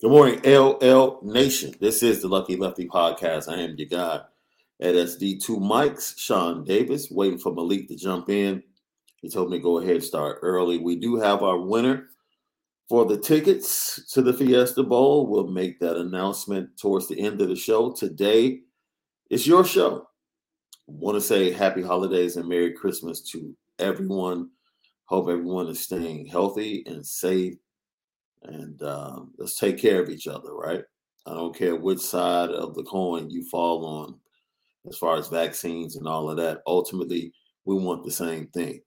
Good morning, LL Nation. This is the Lucky Lefty Podcast. I am your guy at SD2 Mics, Sean Davis, waiting for Malik to jump in. He told me to go ahead and start early. We do have our winner for the tickets to the Fiesta Bowl. We'll make that announcement towards the end of the show. Today is your show. I want to say happy holidays and Merry Christmas to everyone. Hope everyone is staying healthy and safe and um, let's take care of each other, right? I don't care which side of the coin you fall on as far as vaccines and all of that. Ultimately, we want the same thing.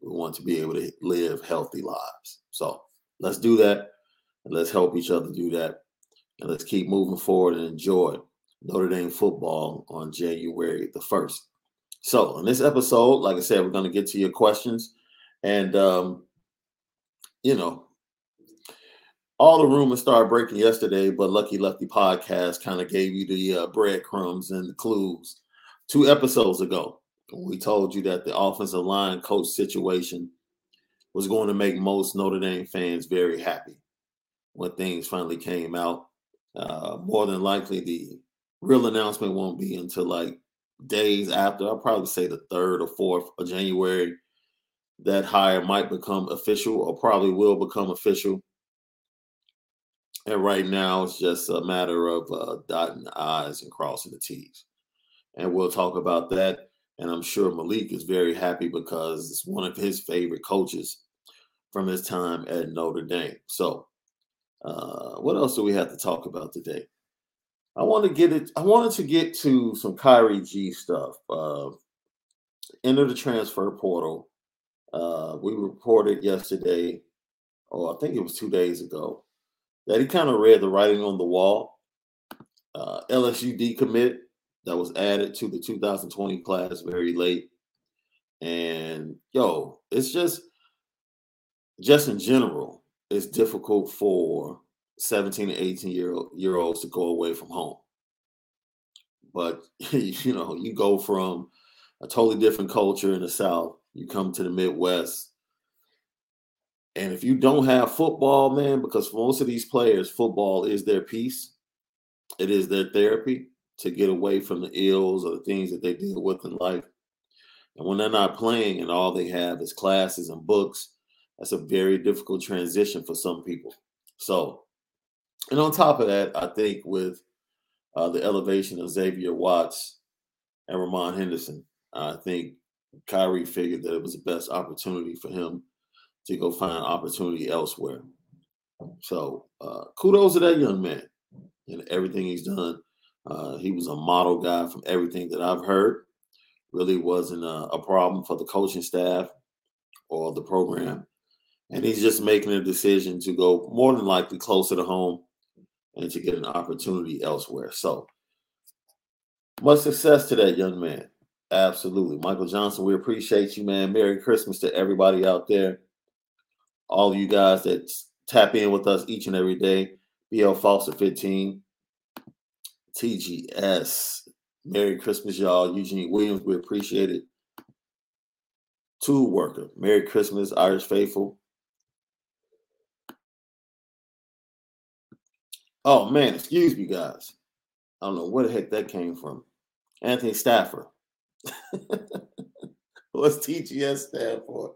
We want to be able to live healthy lives. So let's do that and let's help each other do that. And let's keep moving forward and enjoy Notre Dame football on January the 1st. So, in this episode, like I said, we're going to get to your questions. And, um, you know, all the rumors started breaking yesterday, but Lucky Lefty podcast kind of gave you the uh, breadcrumbs and the clues two episodes ago. We told you that the offensive line coach situation was going to make most Notre Dame fans very happy when things finally came out. Uh, more than likely, the real announcement won't be until like days after. I'll probably say the third or fourth of January. That hire might become official, or probably will become official and right now, it's just a matter of uh, dotting the I's and crossing the T's. And we'll talk about that. And I'm sure Malik is very happy because it's one of his favorite coaches from his time at Notre Dame. So, uh, what else do we have to talk about today? I want to get it. I wanted to get to some Khari Gee stuff. Uh, enter the transfer portal. Uh, we reported yesterday, or I think it was two days ago, that he kind of read the writing on the wall. Uh, LSU decommit that was added to the 2020 class very late. And yo, it's just just in general, it's difficult for 17 and 18 year, year olds to go away from home. But you know, you go from a totally different culture in the South, you come to the Midwest, and if you don't have football, man, because for most of these players, football is their peace, it is their therapy to get away from the ills or the things that they deal with in life. And when they're not playing and all they have is classes and books, that's a very difficult transition for some people. So, and on top of that, I think with uh, the elevation of Xavier Watts and Ramon Henderson, I think Khari figured that it was the best opportunity for him to go find opportunity elsewhere. So uh, kudos to that young man and everything he's done. Uh, he was a model guy from everything that I've heard. Really wasn't a, a problem for the coaching staff or the program. And he's just making a decision to go more than likely closer to home and to get an opportunity elsewhere. So much success to that young man. Absolutely. Michael Johnson, we appreciate you, man. Merry Christmas to everybody out there all you guys that tap in with us each and every day. BL Foster 15, TGS. Merry Christmas, y'all. Eugene Williams, we appreciate it. Tool Worker, Merry Christmas, Irish Faithful. Oh man, excuse me, guys. I don't know where the heck that came from. Anthony Stafford. What's TGS stand for?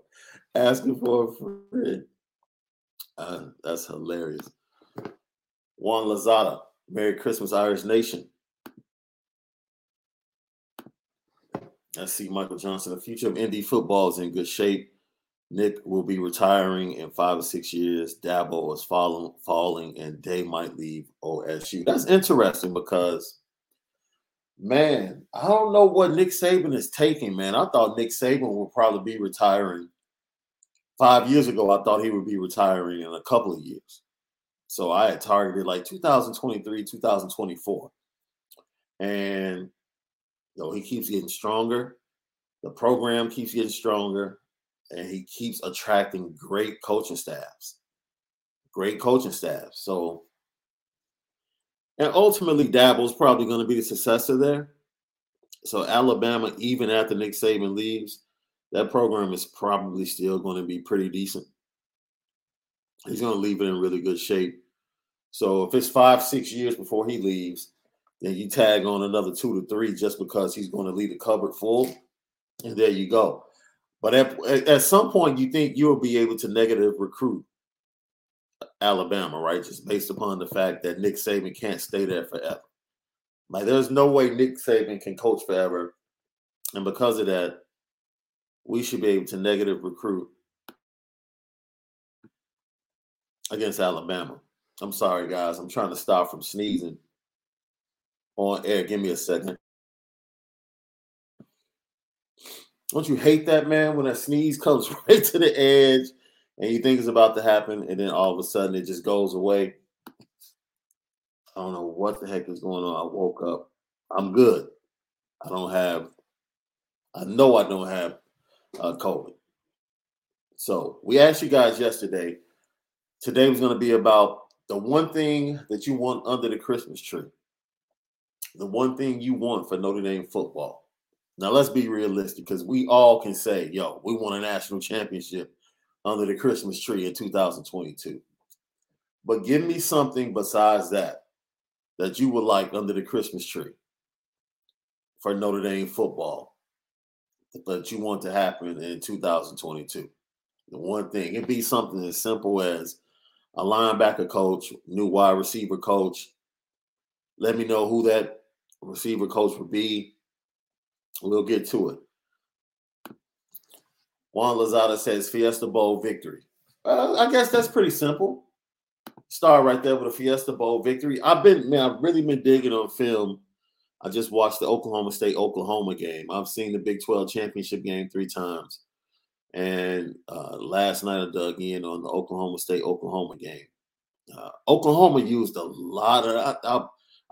Asking for a friend. Uh, that's hilarious. Juan Lazada, Merry Christmas, Irish Nation. I see Michael Johnson. The future of Indy football is in good shape. Nick will be retiring in five or six years. Dabo is falling, falling, and they might leave OSU. That's interesting because, man, I don't know what Nick Saban is taking. Man, I thought Nick Saban would probably be retiring five years ago, I thought he would be retiring in a couple of years. So I had targeted like 2023, 2024. And you know, he keeps getting stronger. The program keeps getting stronger, and he keeps attracting great coaching staffs. Great coaching staff. So, and ultimately, Dabo's probably going to be the successor there. So Alabama, even after Nick Saban leaves, that program is probably still going to be pretty decent. He's going to leave it in really good shape. So if it's five, six years before he leaves, then you tag on another two to three just because he's going to leave the cupboard full, and there you go. But at, at some point, you think you'll be able to negative recruit Alabama, right? Just based upon the fact that Nick Saban can't stay there forever. Like, there's no way Nick Saban can coach forever. And because of that, we should be able to negative recruit against Alabama. I'm sorry, guys. I'm trying to stop from sneezing on air. Give me a second. Don't you hate that, man, when a sneeze comes right to the edge and you think it's about to happen, and then all of a sudden it just goes away? I don't know what the heck is going on. I woke up. I'm good. I don't have, I know I don't have uh, COVID. So we asked you guys yesterday. Today was going to be about the one thing that you want under the Christmas tree, the one thing you want for Notre Dame football. Now, let's be realistic because we all can say, yo, we won a national championship under the Christmas tree in 2022. But give me something besides that that you would like under the Christmas tree for Notre Dame football that you want to happen in 2022. The one thing, it'd be something as simple as a linebacker coach, new wide receiver coach. Let me know who that receiver coach would be. We'll get to it. Juan Lazada says Fiesta Bowl victory. Uh, I guess that's pretty simple. Start right there with a Fiesta Bowl victory. I've been, man, I've really been digging on film. I just watched the Oklahoma State Oklahoma game. I've seen the Big 12 championship game three times. And uh, last night I dug in on the Oklahoma State Oklahoma game. Uh, Oklahoma used a lot of. I, I,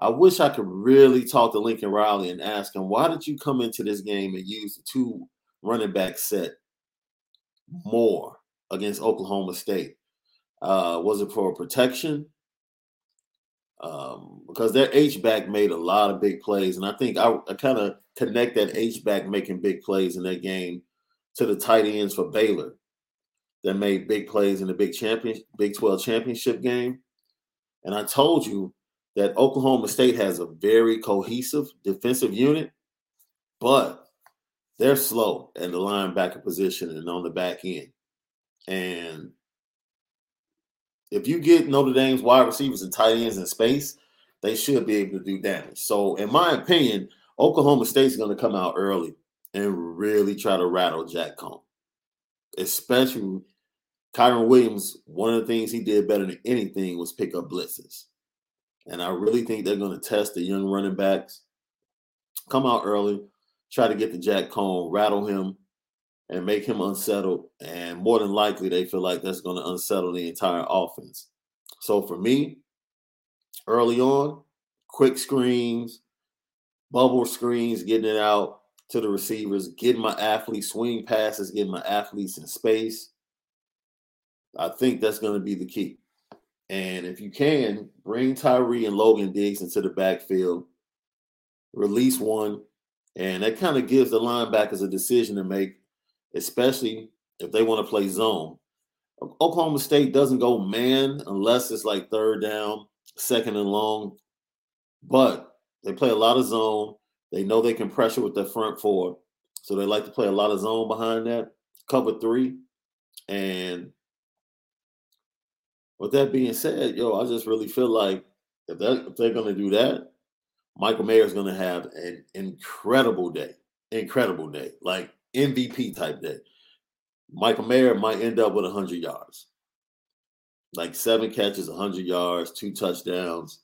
I, wish I could really talk to Lincoln Riley and ask him why did you come into this game and use the two running back set more against Oklahoma State? Uh, was it for protection? Um, because their H back made a lot of big plays, and I think I, I kind of connect that H back making big plays in that game to the tight ends for Baylor that made big plays in the Big Champion Big 12 championship game. And I told you that Oklahoma State has a very cohesive defensive unit, but they're slow at the linebacker position and on the back end. And if you get Notre Dame's wide receivers and tight ends in space, they should be able to do damage. So, in my opinion, Oklahoma State's going to come out early and really try to rattle Jack Coan. Especially Kyren Williams, one of the things he did better than anything was pick up blitzes. And I really think they're going to test the young running backs, come out early, try to get the Jack Coan, rattle him, and make him unsettled. And more than likely, they feel like that's going to unsettle the entire offense. So for me, early on, quick screens, bubble screens, getting it out, to the receivers, getting my athletes swing passes, getting my athletes in space. I think that's going to be the key. And if you can, bring Tyree and Logan Diggs into the backfield, release one, and that kind of gives the linebackers a decision to make, especially if they want to play zone. Oklahoma State doesn't go man unless it's like third down, second and long, but they play a lot of zone. They know they can pressure with their front four. So they like to play a lot of zone behind that, cover three. And with that being said, yo, I just really feel like if, that, if they're going to do that, Michael Mayer is going to have an incredible day. Incredible day. Like MVP type day. Michael Mayer might end up with 100 yards. Like seven catches, 100 yards, two touchdowns.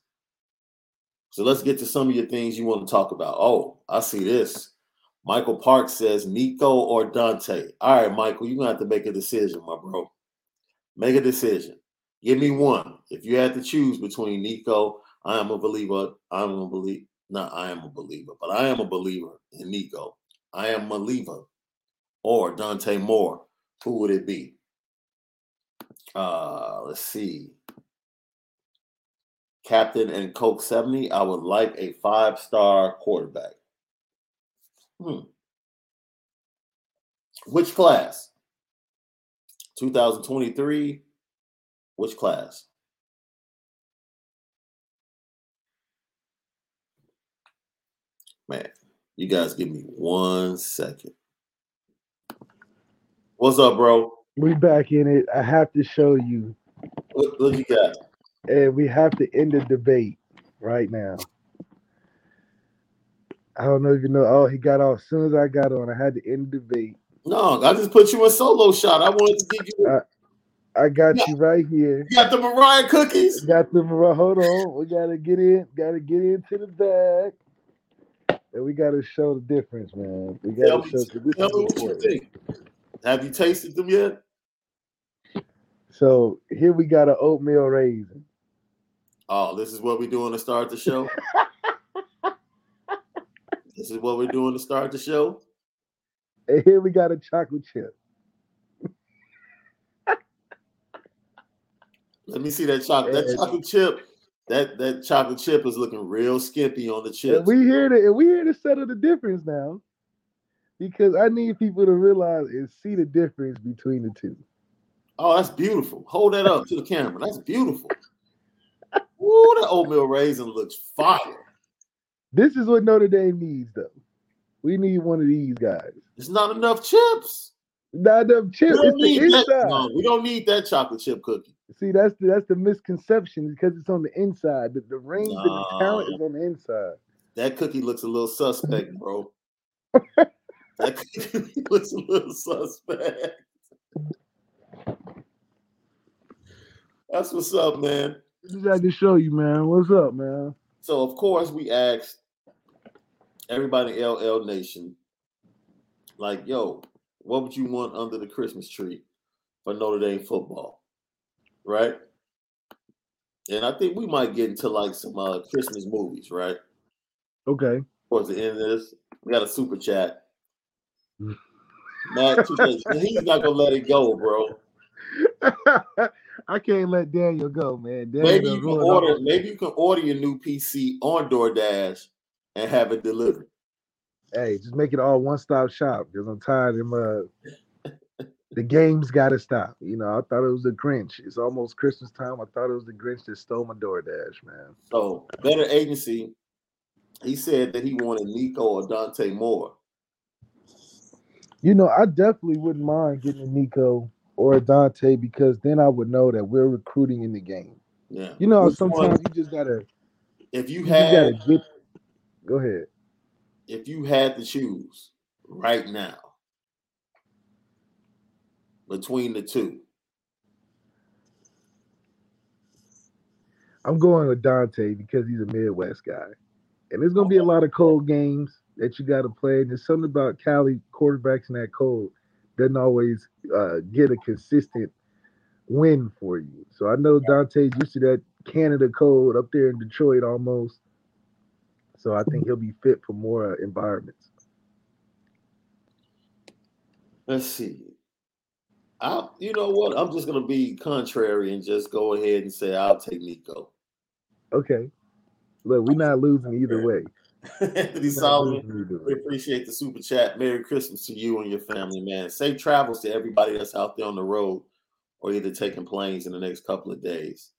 So let's get to some of your things you want to talk about. Oh, I see this. Michael Park says Nico or Dante. All right, Michael, you're gonna have to make a decision, my bro. Make a decision. Give me one. If you had to choose between Nico, I am a believer. I'm a believer. Not I am a believer, but I am a believer in Nico. I am a believer or Dante Moore, who would it be? Uh, let's see. Captain and Coke 70, I would like a five star quarterback. Hmm. Which class? 2023. Which class? Man, you guys give me one second. What's up, bro? We back in it. I have to show you. What, what you got? And we have to end the debate right now. I don't know if you know. Oh, he got off as soon as I got on. I had to end the debate. No, I just put you in solo shot. I wanted to give you. I got yeah. you right here. You got the Mariah cookies. Got the Mariah. Hold on. We gotta get in. Gotta get into the bag. And we gotta show the difference, man. We gotta tell show. Me, tell me what you think. Have you tasted them yet? So here we got an oatmeal raisin. Oh, this is what we're doing to start the show. this is what we're doing to start the show. And here we got a chocolate chip. Let me see that chocolate. That chocolate chip. That that chocolate chip is looking real skimpy on the chip. We here to we here to settle the difference now, because I need people to realize and see the difference between the two. Oh, that's beautiful. Hold that up to the camera. That's beautiful. Ooh, that oatmeal raisin looks fire. This is what Notre Dame needs, though. We need one of these guys. It's not enough chips. Not enough chips. We don't, need that, no, we don't need that chocolate chip cookie. See, that's the that's the misconception because it's on the inside. The, the range no. the talent is on the inside. That cookie looks a little suspect, bro. that cookie looks a little suspect. That's what's up, man. Just had to show you, man. What's up, man? So of course we asked everybody LL Nation, like, yo, what would you want under the Christmas tree for Notre Dame football? Right? And I think we might get into like some uh, Christmas movies, right? Okay. Towards the end of this, we got a super chat. Matt, he's not gonna let it go, bro. I can't let Daniel go, man. Daniel maybe you can order. Maybe you can order your new PC on DoorDash and have it delivered. Hey, just make it all one stop shop because I'm tired of uh, the game's got to stop. You know, I thought it was the Grinch. It's almost Christmas time. I thought it was the Grinch that stole my DoorDash, man. So, Better Agency, he said that he wanted Nico or Dante Moore. You know, I definitely wouldn't mind getting a Nico or a Dante because then I would know that we're recruiting in the game. Yeah. You know, Which sometimes one, you just gotta. If you, you had, get, go ahead. If you had to choose right now between the two, I'm going with Dante because he's a Midwest guy, and there's gonna be a lot of cold games that you got to play. And There's something about Cali quarterbacks in that cold doesn't always uh, get a consistent win for you. So I know Dante's used to that Canada code up there in Detroit almost. So I think he'll be fit for more uh, environments. Let's see. I, you know what? I'm just gonna be contrary and just go ahead and say I'll take Nico. Okay. Look, we're not losing either way. Anthony Solomon, we appreciate the super chat. Merry Christmas to you and your family, man. Safe travels to everybody that's out there on the road or either taking planes in the next couple of days.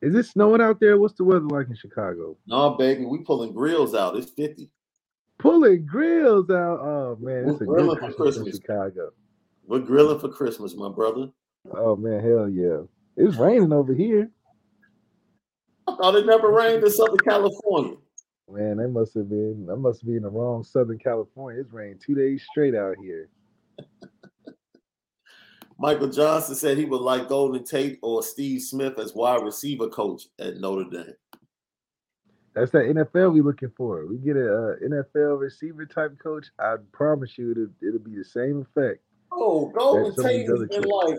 Is it snowing out there? What's the weather like in Chicago? No, baby, we pulling grills out. It's 50. Pulling grills out. Oh man, it's a good for Christmas. Chicago. We're grilling for Christmas, my brother. Oh man, hell yeah. It's raining over here. I thought oh, it never rained in Southern California. Man, that must have been I must be in the wrong Southern California. It's rained two days straight out here. Michael Johnson said he would like Golden Tate or Steve Smith as wide receiver coach at Notre Dame. That's that NFL we looking for. We get a, uh, NFL receiver type coach. I promise you, it'll, it'll be the same effect. Oh, Golden Tate has been like,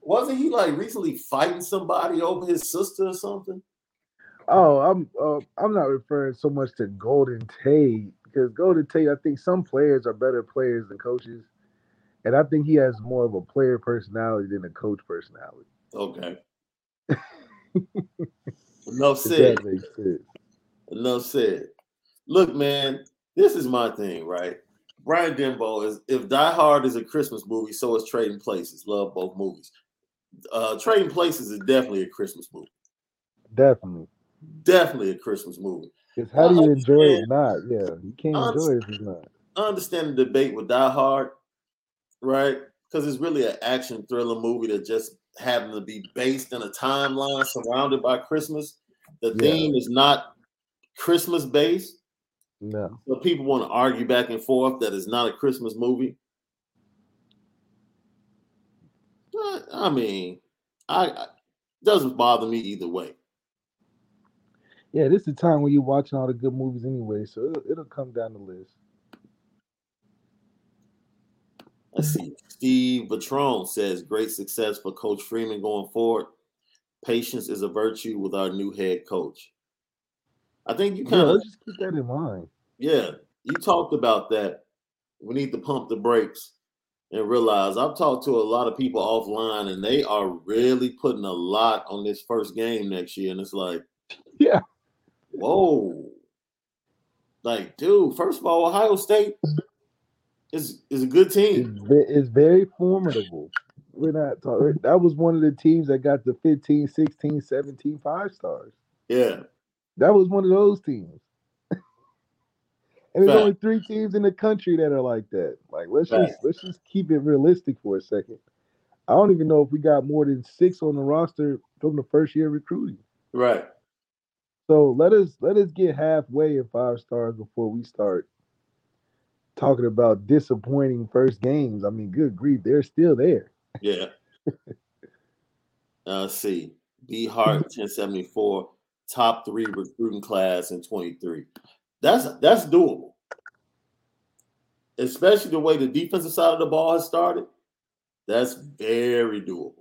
wasn't he like recently fighting somebody over his sister or something? Oh, I'm uh, I'm not referring so much to Golden Tate because Golden Tate, I think some players are better players than coaches, and I think he has more of a player personality than a coach personality. Okay. Enough said. Enough said. Look, man, this is my thing, right? Brian Denbo is if Die Hard is a Christmas movie, so is Trading Places. Love both movies. Uh Trading Places is definitely a Christmas movie. Definitely definitely a Christmas movie. Because how do you enjoy it not? Yeah, you can't enjoy it if it's not. I understand the debate with Die Hard, right? Because it's really an action thriller movie that just happened to be based in a timeline surrounded by Christmas. The Yeah. theme is not Christmas based. No. So people want to argue back and forth that it's not a Christmas movie. But, I mean, I, I doesn't bother me either way. Yeah, this is the time when you're watching all the good movies anyway, so it'll, it'll come down the list. Let's see. Steve Patron says great success for Coach Freeman going forward. Patience is a virtue with our new head coach. I think you Yeah, kind of let's just keep that in mind. yeah, you talked about that. We need to pump the brakes and realize I've talked to a lot of people offline and they are really putting a lot on this first game next year. And it's like, Yeah. Whoa. Like, dude, first of all, Ohio State is is a good team. ve- it's very formidable. We're not talking. That was one of the teams that got the 15, 16, 17 five stars. Yeah. That was one of those teams. and there's Fact. only three teams in the country that are like that. Like let's Fact. just let's just keep it realistic for a second. I don't even know if we got more than six on the roster from the first year recruiting. Right. So let us let us get halfway in five stars before we start talking about disappointing first games. I mean, good grief, they're still there. Yeah. Uh, let's see. B Hart 1074, top three recruiting class in 23. That's that's doable. Especially the way the defensive side of the ball has started. That's very doable.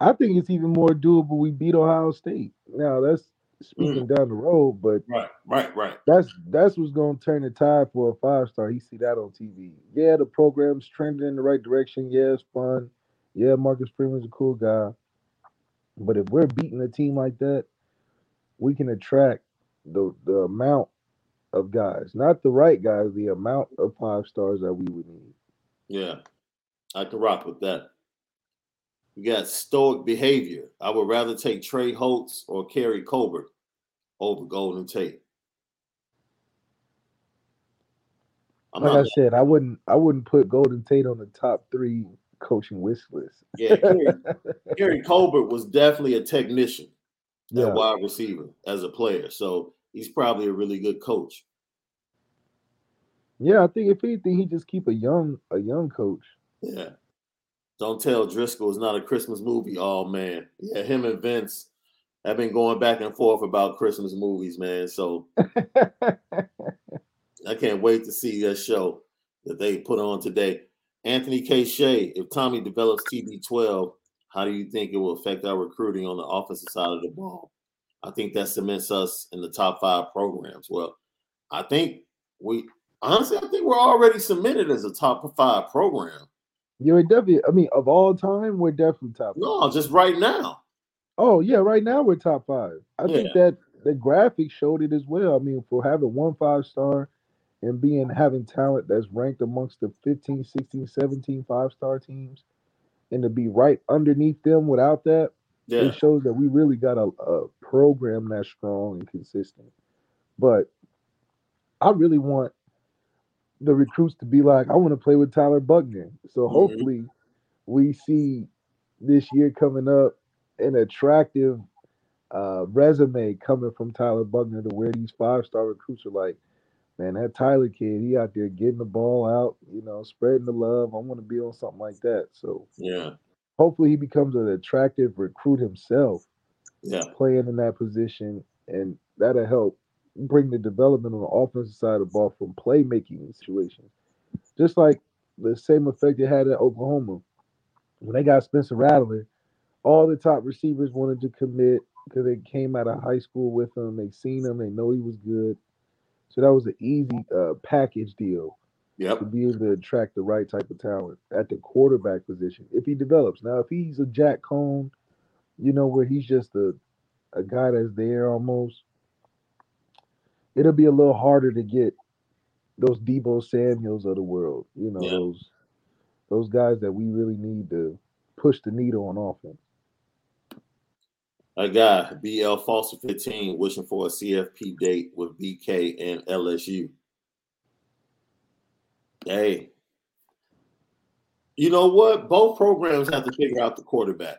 I think it's even more doable. We beat Ohio State. Now that's speaking mm. down the road, but Right, right, right. that's that's what's going to turn the tide for a five star. He see that on TV. Yeah, the program's trending in the right direction. Yeah, it's fun. Yeah, Marcus Freeman's a cool guy. But if we're beating a team like that, we can attract the the amount of guys, not the right guys, the amount of five stars that we would need. Yeah. I can rock with that. We got stoic behavior. I would rather take Trey Holtz or Keary Colbert over Golden Tate. I'm Like I said, I wouldn't I wouldn't put Golden Tate on the top three coaching wish list. Yeah, Gary, Gary Colbert was definitely a technician Yeah. wide receiver as a player. So he's probably a really good coach. Yeah, I think if anything, he just keep a young a young coach. Yeah. Don't tell Driscoll it's not a Christmas movie. Oh man. Yeah, him and Vince have been going back and forth about Christmas movies, man. So I can't wait to see that show that they put on today. Anthony K. Shea, if Tommy develops TB12, how do you think it will affect our recruiting on the offensive side of the ball? I think that cements us in the top five programs. Well, I think we honestly, I think we're already submitted as a top five program. You're definitely. I mean, of all time, we're definitely top. Five. No, just right now. Oh yeah, right now we're top five. I think that the graphic showed it as well. I mean, for having one five star and being having talent that's ranked amongst the 15, 16, 17 five star teams, and to be right underneath them without that, Yeah, it shows that we really got a, a program that's strong and consistent. But I really want the recruits to be like, I want to play with Tyler Buchner. So Mhm. hopefully we see this year coming up an attractive uh, resume coming from Tyler Buchner to where these five star recruits are like, man, that Tyler kid, he out there getting the ball out, you know, spreading the love. I want to be on something like that. So yeah, hopefully he becomes an attractive recruit himself yeah, playing in that position, and that'll help bring the development on the offensive side of the ball from playmaking situations. Just like the same effect it had at Oklahoma. When they got Spencer Rattler, all the top receivers wanted to commit because they came out of high school with him. They seen him, they know he was good. So that was an easy uh, package deal yep, to be able to attract the right type of talent at the quarterback position if he develops. Now, if he's a Jack Coan, you know, where he's just a, a guy that's there almost, it'll be a little harder to get those Deebo Samuels of the world, you know, Yeah. those those guys that we really need to push the needle on offense. A guy, BL Foster 15, wishing for a CFP date with BK and LSU. Hey, you know what? Both programs have to figure out the quarterback.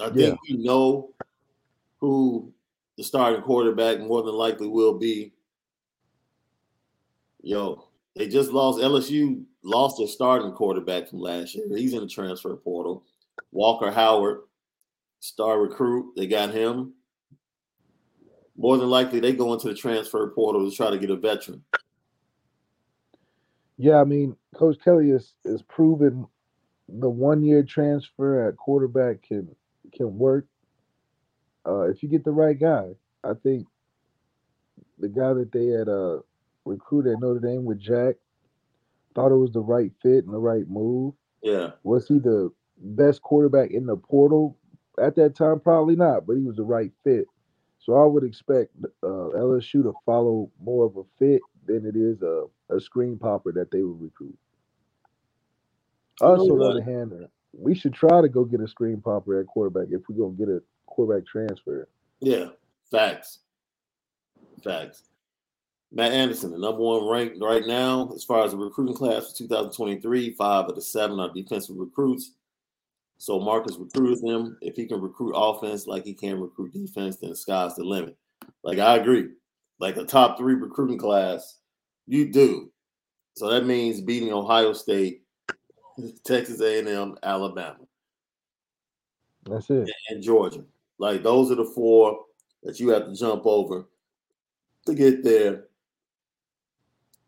I think yeah. we know who the starting quarterback more than likely will be. Yo, they just lost LSU lost their starting quarterback from last year. He's in the transfer portal. Walker Howard star recruit. They got him. More than likely, they go into the transfer portal to try to get a veteran. Yeah, I mean, Coach Kelly is is proven the one year transfer at quarterback can can work uh, if you get the right guy. I think the guy that they had uh, recruited at Notre Dame with Jack thought it was the right fit and the right move. Yeah, was he the best quarterback in the portal? At that time, probably not, but he was the right fit. So I would expect uh, LSU to follow more of a fit than it is a, a screen popper that they would recruit. Us, on the other hand, uh, we should try to go get a screen popper at quarterback if we're gonna get a quarterback transfer. Yeah, facts, facts. Matt Anderson, the number one ranked right now as far as the recruiting class for 2023. Five of the seven are defensive recruits. So Marcus recruited him. If he can recruit offense like he can recruit defense, then the sky's the limit. Like I agree. Like a top three recruiting class, you do. So that means beating Ohio State, Texas A&M, Alabama. That's it. And Georgia. Like those are the four that you have to jump over to get there.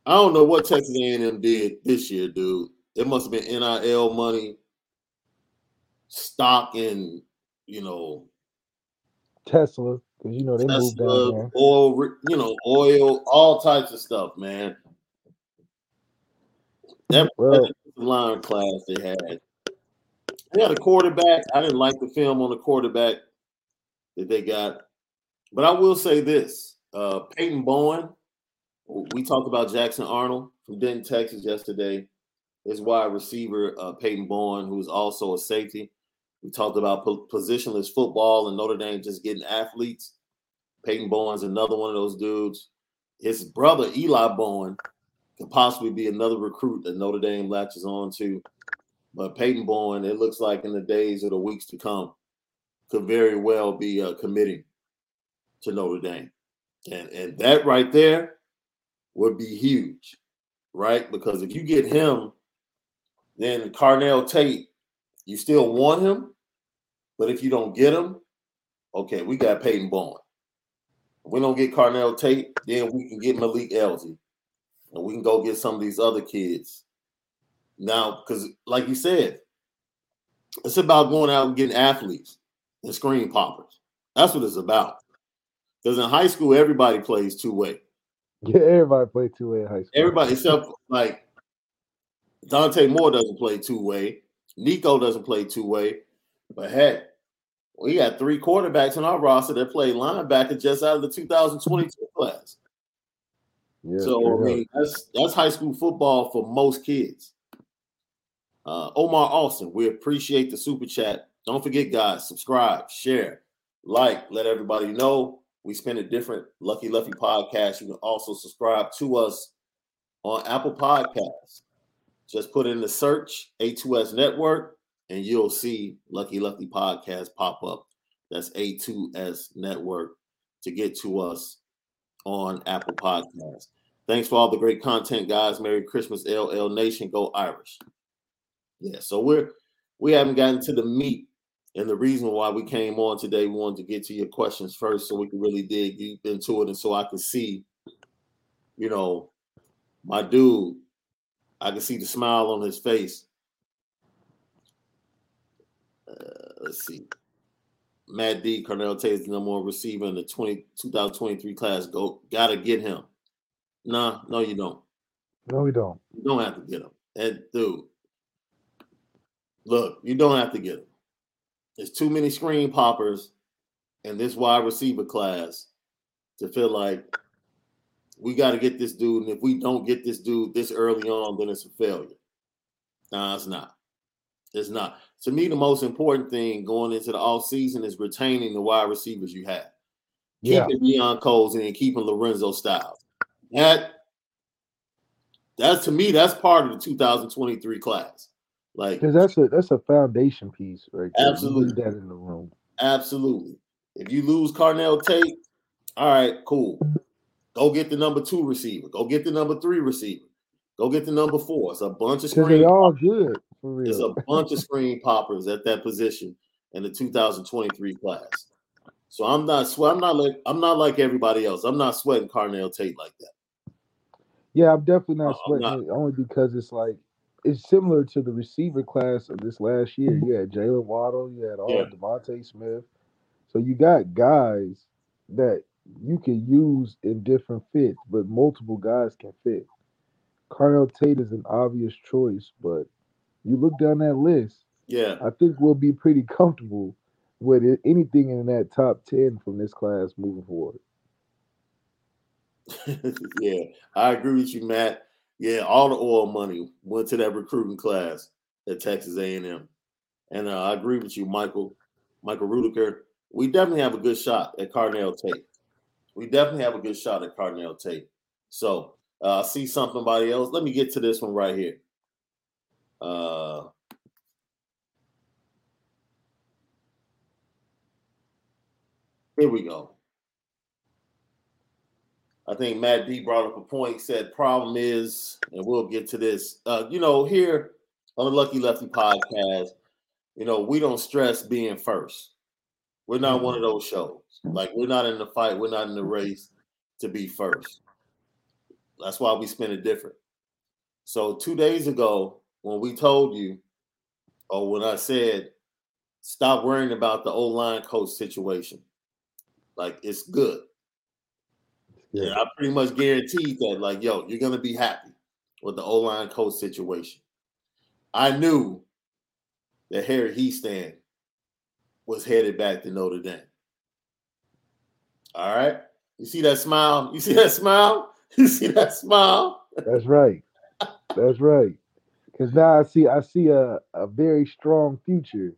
I don't know what Texas A&M did this year, dude. It must have been NIL money stock in, you know, Tesla, because you know they Tesla, moved down there. Oil, you know, oil, all types of stuff, man. That, well, line class they had. They had a quarterback. I didn't like the film on the quarterback that they got, but I will say this: uh, Peyton Bowen. We talked about Jackson Arnold from Denton, Texas, yesterday. His wide receiver, uh, Peyton Bowen, who's also a safety. We talked about po- positionless football and Notre Dame just getting athletes. Peyton Bowen's another one of those dudes. His brother Eli Bowen could possibly be another recruit that Notre Dame latches on to. But Peyton Bowen, it looks like in the days or the weeks to come, could very well be uh, committing to Notre Dame. And, and that right there would be huge, right? Because if you get him, then Carnell Tate you still want him, but if you don't get him, okay, we got Peyton Bowen. If we don't get Carnell Tate, then we can get Malik Elzy. And we can go get some of these other kids. Now, because like you said, it's about going out and getting athletes and screen poppers. That's what it's about. Because in high school, everybody plays two way. Yeah, everybody plays two way in high school. Everybody except like Dante Moore doesn't play two way. Nico doesn't play two way, but heck, we got three quarterbacks on our roster that play linebacker just out of the 2022 class. Yeah, so I mean that's that's high school football for most kids. Uh, Omar Austin, we appreciate the super chat. Don't forget, guys, subscribe, share, like, let everybody know we spend a different Lucky Lefty podcast. You can also subscribe to us on Apple Podcasts. Just put in the search A2S Network and you'll see Lucky Lucky Podcast pop up. That's A2S Network to get to us on Apple Podcasts. Thanks for all the great content, guys. Merry Christmas, LL Nation. Go Irish. Yeah, so we're we haven't gotten to the meat and the reason why we came on today. We wanted to get to your questions first so we can really dig deep into it and so I can see, you know, my dude I can see the smile on his face. Uh, let's see. Matt D. Carnell Tate is the number one receiver in the 20, 2023 class. Go, gotta get him. Nah, no, you don't. No, we don't. You don't have to get him. And dude, look, you don't have to get him. There's too many screen poppers in this wide receiver class to feel like we got to get this dude. And if we don't get this dude this early on, then it's a failure. No, it's not. It's not. To me, the most important thing going into the off season is retaining the wide receivers you have. Yeah. Keeping Deion Colzie and keeping Lorenzo Styles. That that's to me, that's part of the 2023 class. Like Because that's a that's a foundation piece, right? there. Absolutely. that in the room. Absolutely. If you lose Carnell Tate, all right, cool. Go get the number two receiver. Go get the number three receiver. Go get the number four. It's a bunch of Because screen. they all good for real. a bunch of screen poppers at that position in the 2023 class. So I'm not sweat. I'm not like I'm not like everybody else. I'm not sweating Carnell Tate like that. Yeah, I'm definitely not sweating it only because it's like it's similar to the receiver class of this last year. You had Jaylen Waddle, you had all Yeah. DeVonta Smith. So you got guys that you can use in different fits, but multiple guys can fit. Carnell Tate is an obvious choice, but you look down that list, Yeah, I think we'll be pretty comfortable with it, anything in that top 10 from this class moving forward. yeah. I agree with you, Matt. Yeah, all the oil money went to that recruiting class at Texas A&M, and uh, I agree with you, Michael. Michael Rudiker. We definitely have a good shot at Carnell Tate. We definitely have a good shot at Carnell Tate. So uh, I see somebody else. Let me get to this one right here. Uh, here we go. I think Matt D brought up a point. Said, "Problem is, and we'll get to this. Uh, you know, here on the Lucky Lefty podcast, you know, we don't stress being first. We're not one of those shows. Like we're not in the fight. We're not in the race to be first. That's why we spin it different. So two days ago, when we told you, or when I said, stop worrying about the O line coach situation. Like it's good. Yeah, I pretty much guaranteed that, like, yo, you're gonna be happy with the O line coach situation. I knew that Harry Hiestand was headed back to Notre Dame. All right. You see that smile? You see that smile? You see that smile? That's right. That's right. Because now I see I see a, a very strong future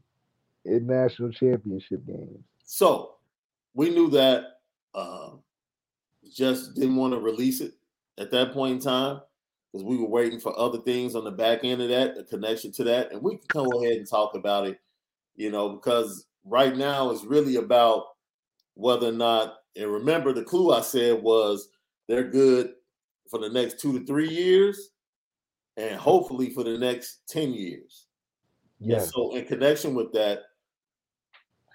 in national championship games. So we knew that uh, just didn't want to release it at that point in time because we were waiting for other things on the back end of that, the connection to that, and we can go ahead and talk about it, you know, because right now it's really about whether or not. And remember, the clue I said was they're good for the next two to three years, and hopefully for the next ten years. And Yes. so, in connection with that,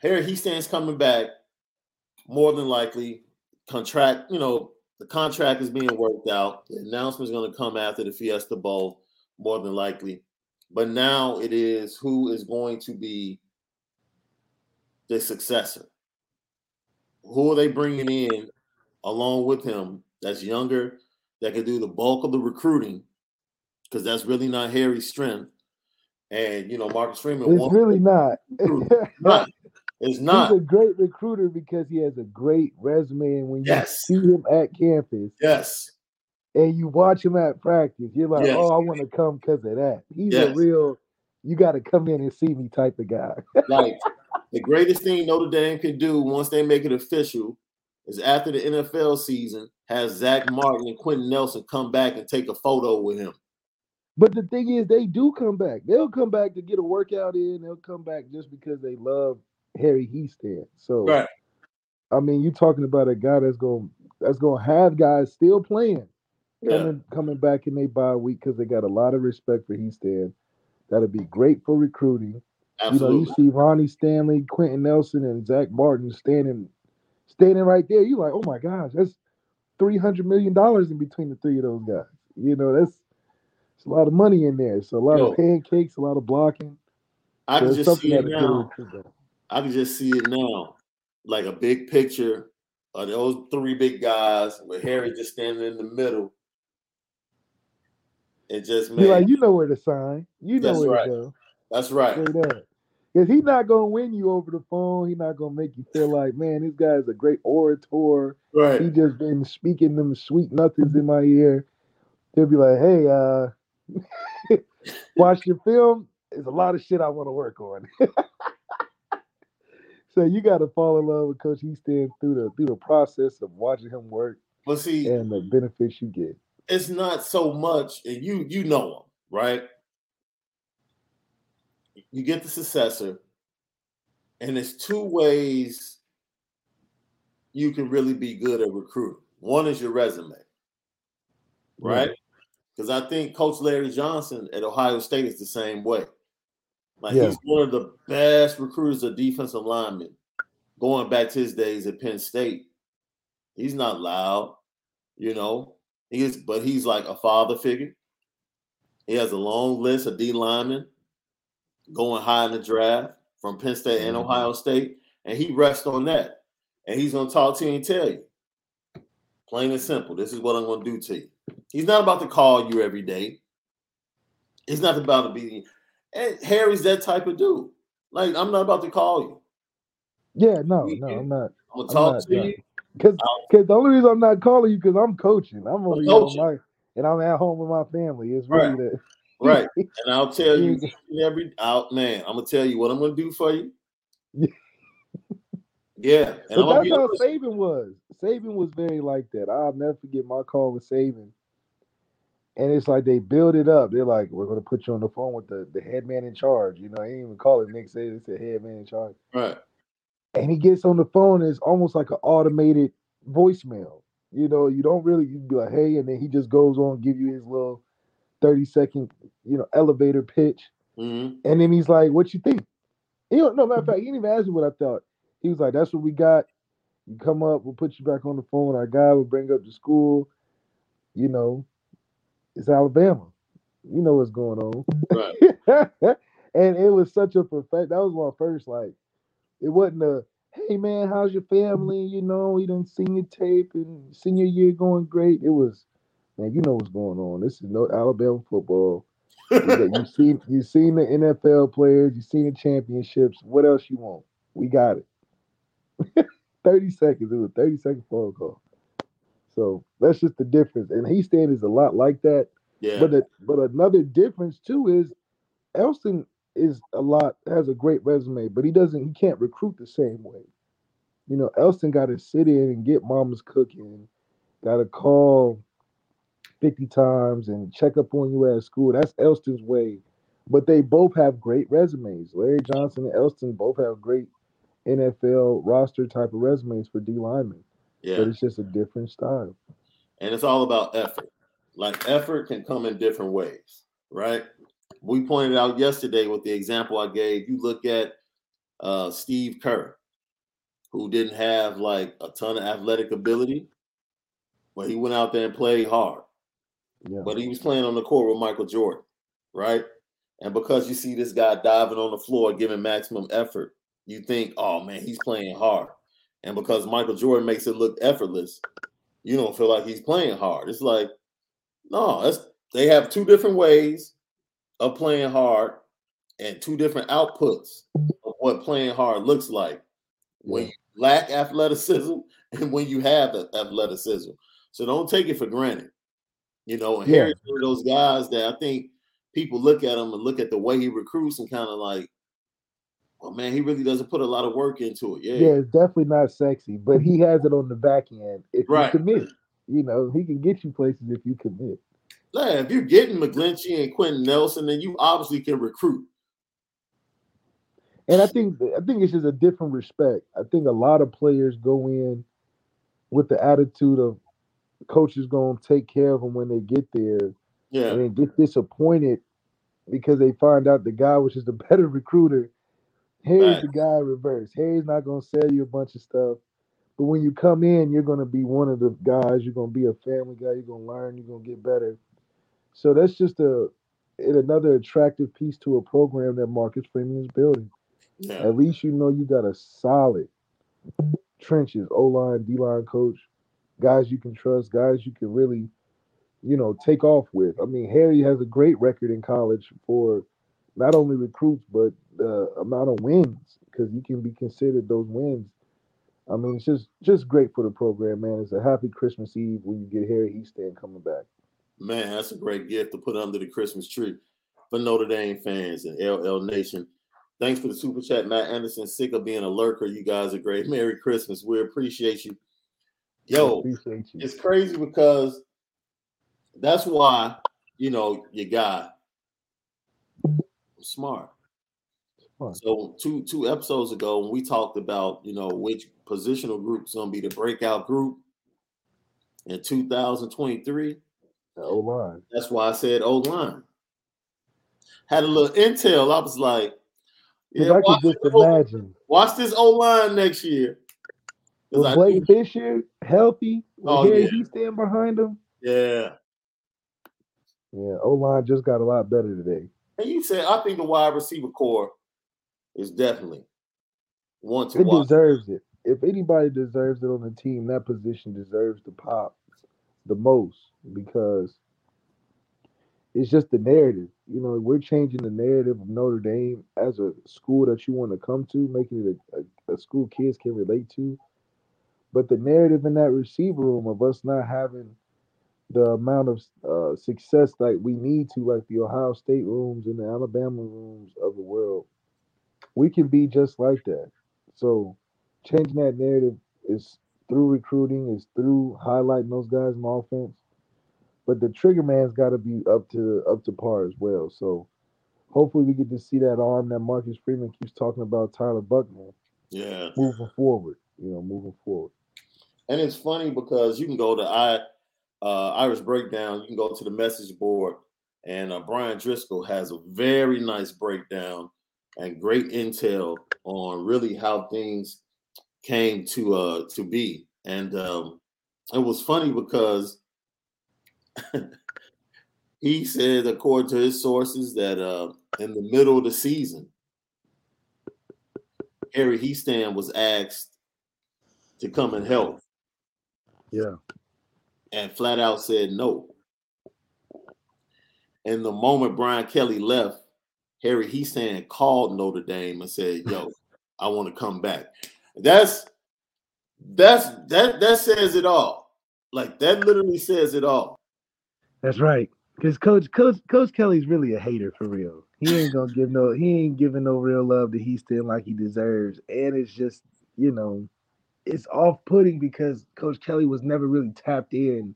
Harry Hiestand coming back more than likely. Contract, you know, the contract is being worked out. The announcement is going to come after the Fiesta Bowl, more than likely. But now it is who is going to be the successor. Who are they bringing in along with him that's younger, that can do the bulk of the recruiting? Because that's really not Harry's strength. And you know, Marcus Freeman It's really not. not. It's not. He's a great recruiter because he has a great resume, and when you see him at campus Yes. and you watch him at practice, you're like, Yes. "Oh, I want to come because of that." He's Yes. a real, you got to come in and see me type of guy. Like the greatest thing Notre Dame can do once they make it official is after the NFL season, has Zach Martin and Quenton Nelson come back and take a photo with him. But the thing is, they do come back. They'll come back to get a workout in. They'll come back just because they love Harry Hiestand. So, Right. I mean, you're talking about a guy that's going that's going to have guys still playing, Yeah. coming coming back in their bye week because they got a lot of respect for Hiestand. That'll be great for recruiting. Absolutely. You know, you see Ronnie Stanley, Quenton Nelson, and Zach Martin standing standing right there. You're like, oh my gosh, that's three hundred million dollars in between the three of those guys. You know, that's it's a lot of money in there. So a lot Yo. of pancakes, a lot of blocking. I So can just see it that'll get a now. I can just see it now. Like a big picture of those three big guys with Harry just standing in the middle. It just made like, you know where to sign. You know where right. to go. that's right. Because he's not gonna win you over the phone. He's not gonna make you feel like, man, this guy's a great orator. Right. He just been speaking them sweet nothings in my ear. He'll be like, "Hey, uh, watch your film. there's a lot of shit I want to work on. so you got to fall in love with Coach Easton through the through the process of watching him work. But see, and the benefits you get. It's not so much, and you you know him, right? You get the successor, and there's two ways you can really be good at recruiting. One is your resume, right? Because I think Coach Larry Johnson at Ohio State is the same way. Like yeah. he's one of the best recruiters of defensive linemen going back to his days at Penn State. He's not loud, you know. He is, but he's like a father figure. He has a long list of D linemen going high in the draft from Penn State and mm-hmm. Ohio State, and he rests on that. And he's gonna talk to you and tell you, plain and simple, this is what I'm gonna do to you. He's not about to call you every day. He's not about to be. And Harry's that type of dude. Like I'm not about to call you. Yeah, no, no, I'm not. I'm gonna talk I'm to you. Because because the only reason I'm not calling you because I'm coaching. I'm on my and I'm at home with my family. It's really right. that. right. And I'll tell you every out man. I'm gonna tell you what I'm gonna do for you. yeah. And that's how Saban was. Saban was very like that. I'll never forget my call with Saban. And it's like they build it up. They're like, we're gonna put you on the phone with the, the head man in charge. You know, they didn't even call it Nick Saban, they said head man in charge. Right and he gets on the phone it's almost like an automated voicemail you know you don't really you be like hey and then he just goes on give you his little 30 second you know elevator pitch mm-hmm. and then he's like what you think you know no matter of fact he didn't even ask me what i thought he was like that's what we got you come up we'll put you back on the phone our guy will bring up to school you know it's alabama you know what's going on right. and it was such a perfect that was my first like it wasn't a hey man, how's your family? You know, we done seen your tape and senior year going great. It was, man, you know what's going on. This is no Alabama football. you've seen you've seen the NFL players, you've seen the championships. What else you want? We got it. 30 seconds. It was a 30 second phone call. So that's just the difference. And Hiestand is a lot like that. Yeah. But the, but another difference too is Elston is a lot has a great resume, but he doesn't he can't recruit the same way. You know, Elston got to sit in and get mama's cooking, got to call 50 times and check up on you at school. That's Elston's way. But they both have great resumes. Larry Johnson and Elston both have great NFL roster type of resumes for D linemen. Yeah. But it's just a different style. And it's all about effort. Like effort can come in different ways, right? we pointed out yesterday with the example I gave. You look at uh, Steve Kerr, who didn't have like a ton of athletic ability, but he went out there and played hard. Yeah. But he was playing on the court with Michael Jordan, right? And because you see this guy diving on the floor, giving maximum effort, you think, oh man, he's playing hard. And because Michael Jordan makes it look effortless, you don't feel like he's playing hard. It's like, no, that's they have two different ways of playing hard and two different outputs of what playing hard looks like when you lack athleticism and when you have athleticism. So don't take it for granted. You know, and yeah. Harry's one of those guys that I think people look at him and look at the way he recruits and kind of like, oh man, he really doesn't put a lot of work into it. Yeah. Yeah, it's definitely not sexy, but he has it on the back end if right. you commit. You know, he can get you places if you commit. Yeah, if you're getting McGlinchey and Quenton Nelson, then you obviously can recruit. And I think I think it's just a different respect. I think a lot of players go in with the attitude of coach is going to take care of them when they get there. Yeah. And get disappointed because they find out the guy which is the better recruiter. Right. the guy reverse. Harry's not going to sell you a bunch of stuff. But when you come in, you're going to be one of the guys. You're going to be a family guy. You're going to learn. You're going to get better. So that's just a another attractive piece to a program that Marcus Freeman is building. Yeah. At least you know you got a solid trenches, O line, D line coach, guys you can trust, guys you can really, you know, take off with. I mean, Harry has a great record in college for not only recruits but the amount of wins because you can be considered those wins. I mean, it's just just great for the program, man. It's a happy Christmas Eve when you get Harry Hiestand coming back. Man, that's a great gift to put under the Christmas tree. for Notre Dame fans and LL Nation. Thanks for the super chat, Matt Anderson. Sick of being a lurker. You guys are great. Merry Christmas. We appreciate you. Yo, appreciate you. it's crazy because that's why you know you got smart. Smart. So two two episodes ago, when we talked about you know which positional group's gonna be the breakout group in 2023, The O line. that's why I said O line. Had a little intel. I was like, If yeah, I could just imagine watch this O line next year. with Blake Fisher healthy, Oh, Harry yeah. he stand behind him. yeah. Yeah, O line just got a lot better today. And you said I think the wide receiver corps is definitely one to It watch. deserves it. If anybody deserves it on the team, that position deserves the pop the most because it's just the narrative. You know, we're changing the narrative of Notre Dame as a school that you want to come to, making it a, a, a school kids can relate to. But the narrative in that receiver room of us not having the amount of uh, success like we need to, like the Ohio State rooms and the Alabama rooms of the world, we can be just like that. So changing that narrative is through recruiting, is through highlighting those guys in offense. But the trigger man's got to be up to up to par as well. So hopefully we get to see that arm that Marcus Freeman keeps talking about, Tyler Buchner, Yeah. moving forward. You know, moving forward. And it's funny because you can go to I uh, Irish Breakdown, you can go to the message board, and uh, Bryan Driskell has a very nice breakdown and great intel on really how things came to uh to be. And um, it was funny because he said, according to his sources, that uh, in the middle of the season, Harry Hiestand was asked to come and help Yeah. And flat out said no. And the moment Brian Kelly left, Harry Hiestand called Notre Dame and said, "Yo, I want to come back." That's that's that that says it all. Like that literally says it all. That's right. Because Coach Coach Coach Kelly's really a hater for real. He ain't gonna give no he ain't giving no real love to Hiestand like he deserves. And it's just, you know, it's off putting because Coach Kelly was never really tapped in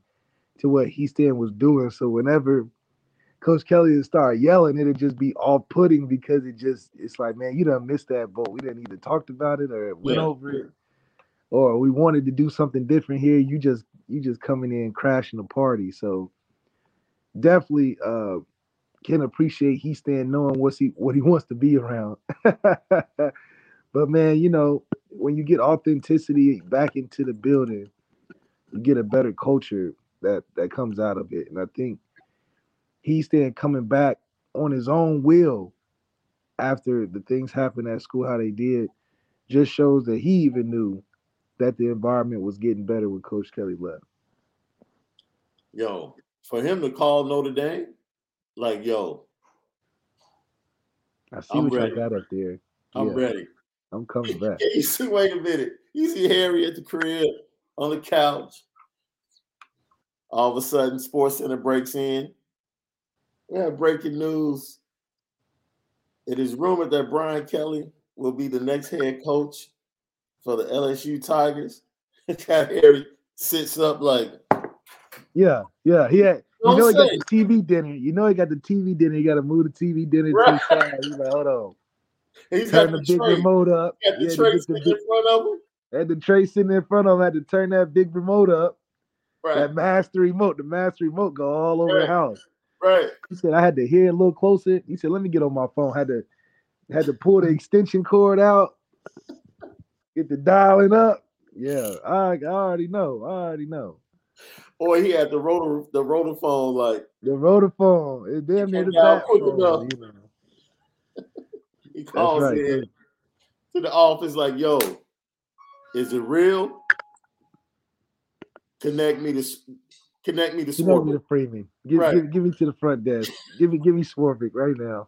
to what Hiestand was doing. So whenever Coach Kelly would start yelling, it'd just be off putting because it just it's like, man, you done missed that boat. We didn't either talked about it or went Yeah. over it. Or we wanted to do something different here. You just you just coming in crashing the party. So definitely uh can appreciate Hiestand knowing what's he what he wants to be around. but man, you know, when you get authenticity back into the building, you get a better culture that that comes out of it. And I think he's stand coming back on his own will after the things happened at school how they did just shows that he even knew that the environment was getting better when Coach Kelly left. Yo, for him to call Notre Dame, like, yo, I see I'm what ready. y'all got up there. I'm Yeah. ready. I'm coming back. You see, wait a minute. You see Harry at the crib on the couch. All of a sudden, Sports Center breaks in. We have breaking news. It is rumored that Brian Kelly will be the next head coach for the LSU Tigers. Harry sits up like, Yeah, yeah. He had you know he got the TV dinner. You know he got the TV dinner. He got to move the TV dinner to Right. the side. He's like, hold on, he's turn the, the big tray. remote up. Got the Yeah, tray the sitting in front of him. had the tray sitting in front of him. Had to turn that big remote up. Right, That master remote, the master remote, go all over Right. the house. right. He said I had to hear it a little closer. He said, let me get on my phone. Had to had to pull the extension cord out, get the dialing up. Yeah, I, I already know. I already know. Boy, he had the rotor the rotor phone like The rotophone is damn near the back phone, you know. He calls right. in to the office like, "Yo, is it real? Connect me to connect me to Connect me to Freeman. Give, Right. give, give me to the front desk. Give me give me Swarbrick right now.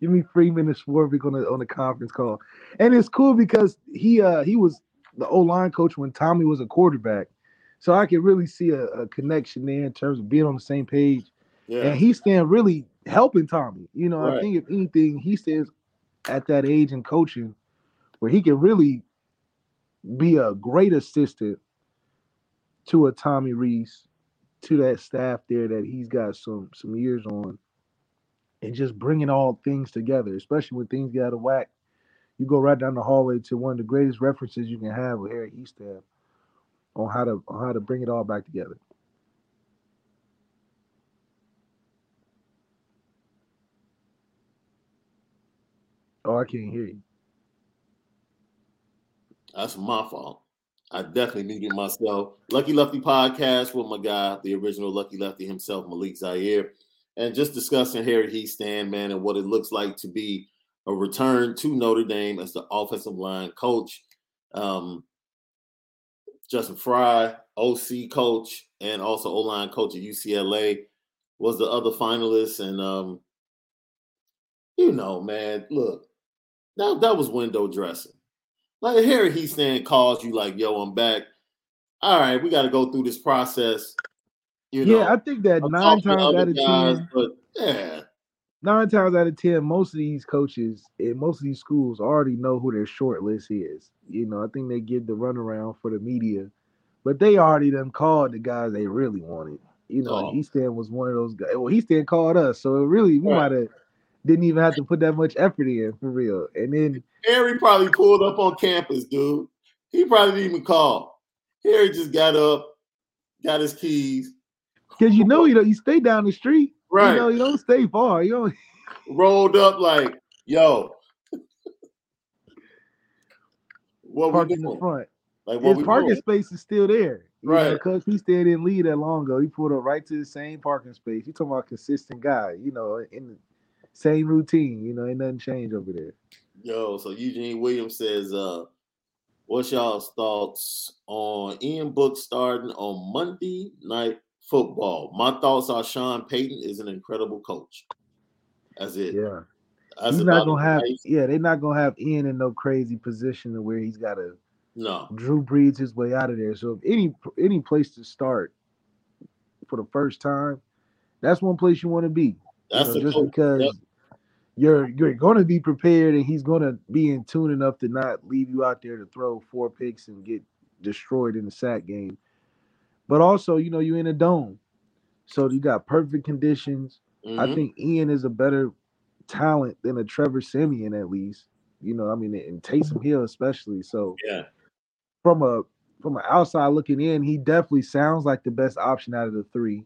Give me Freeman and Swarbrick on the on the conference call. And it's cool because he uh he was the O line coach when Tommy was a quarterback. So I can really see a, a connection there in terms of being on the same page. Yeah, And Hiestand really helping Tommy. You know, Right. I think if anything, he stands at that age in coaching where he can really be a great assistant to a Tommy Reese, to that staff there that he's got some some years on, and just bringing all things together, especially when things get out of whack. You go right down the hallway to one of the greatest references you can have with Harry Hiestand on how to on how to bring it all back together. Oh, I can't hear you. That's my fault. I definitely muted myself. Lucky Lefty podcast with my guy, the original Lucky Lefty himself, Malik Zaire, and just discussing Harry Hiestand, man, and what it looks like to be a return to Notre Dame as the offensive line coach. Um, Justin Frye, OC coach, and also O line coach at UCLA was the other finalists. And um, you know, man, look, that, that was window dressing. Like Harry Hiestand calls you like, yo, I'm back. All right, we got to go through this process. You know, yeah, I think that I'll nine times out of guys, ten, but yeah, nine times out of ten, most of these coaches and most of these schools already know who their short list is. You know, I think they give the runaround for the media, but they already done called the guys they really wanted. You know, Oh. Hiestand was one of those guys. Well, Hiestand called us, so it really we Right. might have didn't even have to put that much effort in for real. And then Harry probably pulled up on campus, dude. He probably didn't even call. Harry just got up, got his keys, because you know you know you stay down the street, right? you know you don't stay far. You don't Rolled up like, yo, what park we in the front. Like what His parking doing? space is still there. Right. Because he stayed in lead that long ago. He pulled up right to the same parking space. You talking about a consistent guy, you know, in the same routine, you know, ain't nothing changed over there. Yo, so Eugene Williams says, uh, what's y'all's thoughts on Ian Book starting on Monday night football? My thoughts are Sean Payton is an incredible coach. That's it. Yeah. That's he's not gonna have Right? yeah, they're not gonna have Ian in no crazy position to where he's gotta no. Drew Brees his way out of there. So if any any place to start for the first time, that's one place you want to be. You That's know, just coach. because Yep. you're you're going to be prepared and he's going to be in tune enough to not leave you out there to throw four picks and get destroyed in the sack game. But also, you know, you're in a dome, so you got perfect conditions. I Mhm. think Ian is a better talent than a Trevor Siemian, at least. You know, I mean, and Taysom Hill especially. So Yeah. from a from an outside looking in, he definitely sounds like the best option out of the three.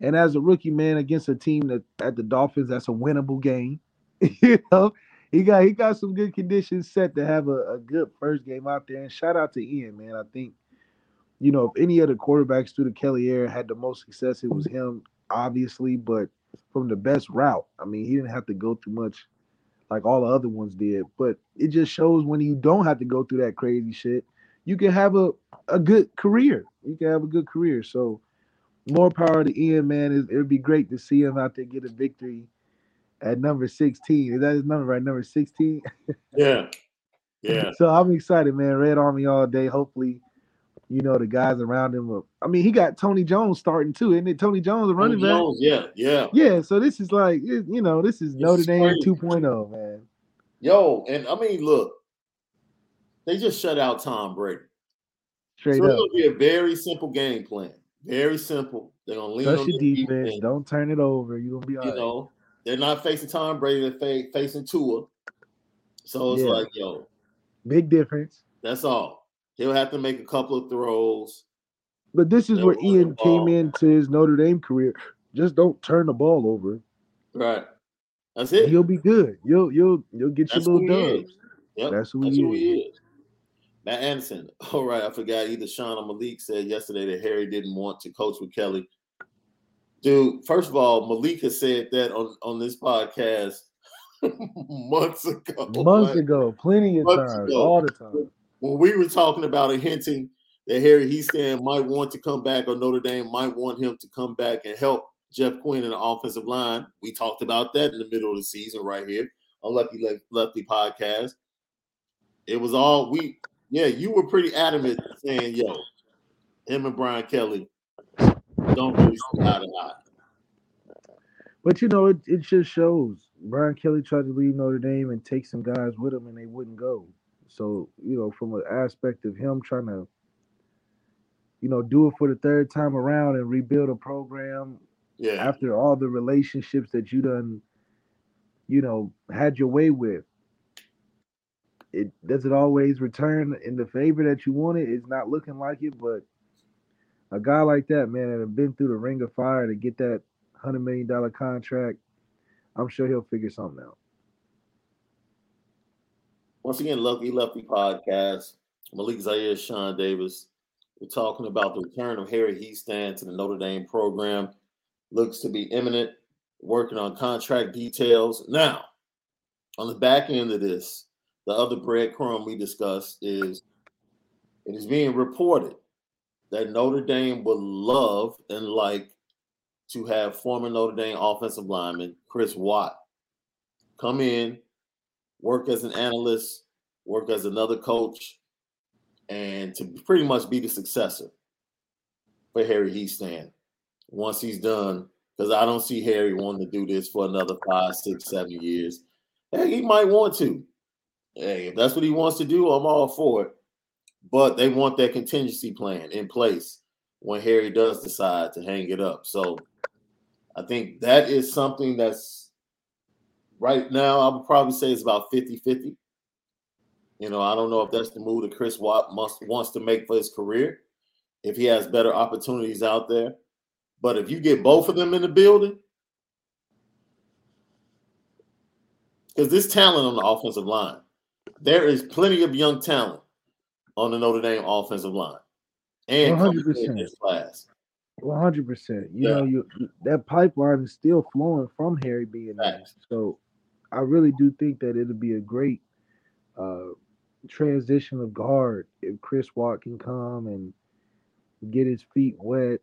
And as a rookie man against a team that at the Dolphins, that's a winnable game. you know, he got he got some good conditions set to have a, a good first game out there. And shout out to Ian, man. I think, you know, if any other quarterbacks through the Kelly era had the most success, it was him, obviously, but from the best route. I mean, he didn't have to go through much like all the other ones did. But it just shows when you don't have to go through that crazy shit, you can have a, a good career. You can have a good career. So more power to Ian, man. It, it'd be great to see him out there get a victory at number 16. Is that his number right? Number 16? Yeah. Yeah. So I'm excited, man. Red Army all day. Hopefully, you know, the guys around him. Will, I mean, he got Tony Jones starting too, isn't it? Tony Jones, a running back. Jones, yeah, yeah. Yeah, so this is like, you know, this is This Notre is Dame crazy. 2.0, man. Yo, and I mean, look, they just shut out Tom Brady. Straight so up. gonna be a very simple game plan. Very simple. They're gonna lean Trust on your defense. defense. Don't turn it over. You're gonna be all You right. know, they're not facing Tom Brady. They're fa- facing Tua. So it's Yeah. like, yo, Big difference. that's all. He'll have to make a couple of throws. But this is where Ian came into his Notre Dame career. Just don't turn the ball over. Right. That's it. You'll be good. You'll you'll you'll get That's your little dubs. Yep. That's who That's he who is. he is. Matt Anderson. All right, I forgot either Sean or Malik said yesterday that Harry didn't want to coach with Kelly. Dude, first of all, Malik has said that on, on this podcast months ago. Months ago, plenty of times, all the time. When we were talking about it, hinting that Harry Hiestand might want to come back or Notre Dame might want him to come back and help Jeff Quinn in the offensive line. We talked about that in the middle of the season right here on Lucky Lefty podcast. It was all we, yeah, you were pretty adamant saying, yo, him and Brian Kelly don't see eye to eye. But you know, it, it just shows Brian Kelly tried to leave Notre Dame and take some guys with him, and they wouldn't go. So you know, from an aspect of him trying to, you know, do it for the third time around and rebuild a program Yeah. after all the relationships that you done, you know, had your way with. It does it always return in the favor that you wanted. It's not looking like it, but a guy like that, man, that have been through the ring of fire to get that hundred million dollar contract, I'm sure he'll figure something out. Once again, Lucky Lefty Podcast. Malik Zaire, Sean Davis. We're talking about the return of Harry Hiestand to the Notre Dame program. Looks to be imminent. Working on contract details. Now, on the back end of this, the other breadcrumb we discussed is it is being reported that Notre Dame would love and like to have former Notre Dame offensive lineman Chris Watt come in, work as an analyst, work as another coach, and to pretty much be the successor for Harry Hiestand once he's done. Because I don't see Harry wanting to do this for another five, six, seven years. Hey, he might want to. Hey, if that's what he wants to do, I'm all for it. But they want that contingency plan in place when Harry does decide to hang it up. So I think that is something that's right now, I would probably say it's about 50 50. You know, I don't know if that's the move that Chris Watt must wants to make for his career, if he has better opportunities out there. But if you get both of them in the building, because this talent on the offensive line, there is plenty of young talent on the Notre Dame offensive line and coming in 100%. this class. One hundred percent. You Yeah. know, you that pipeline is still flowing from Harry being there. Facts. So I really do think that it'll be a great uh transition of guard if Chris Watt can come and get his feet wet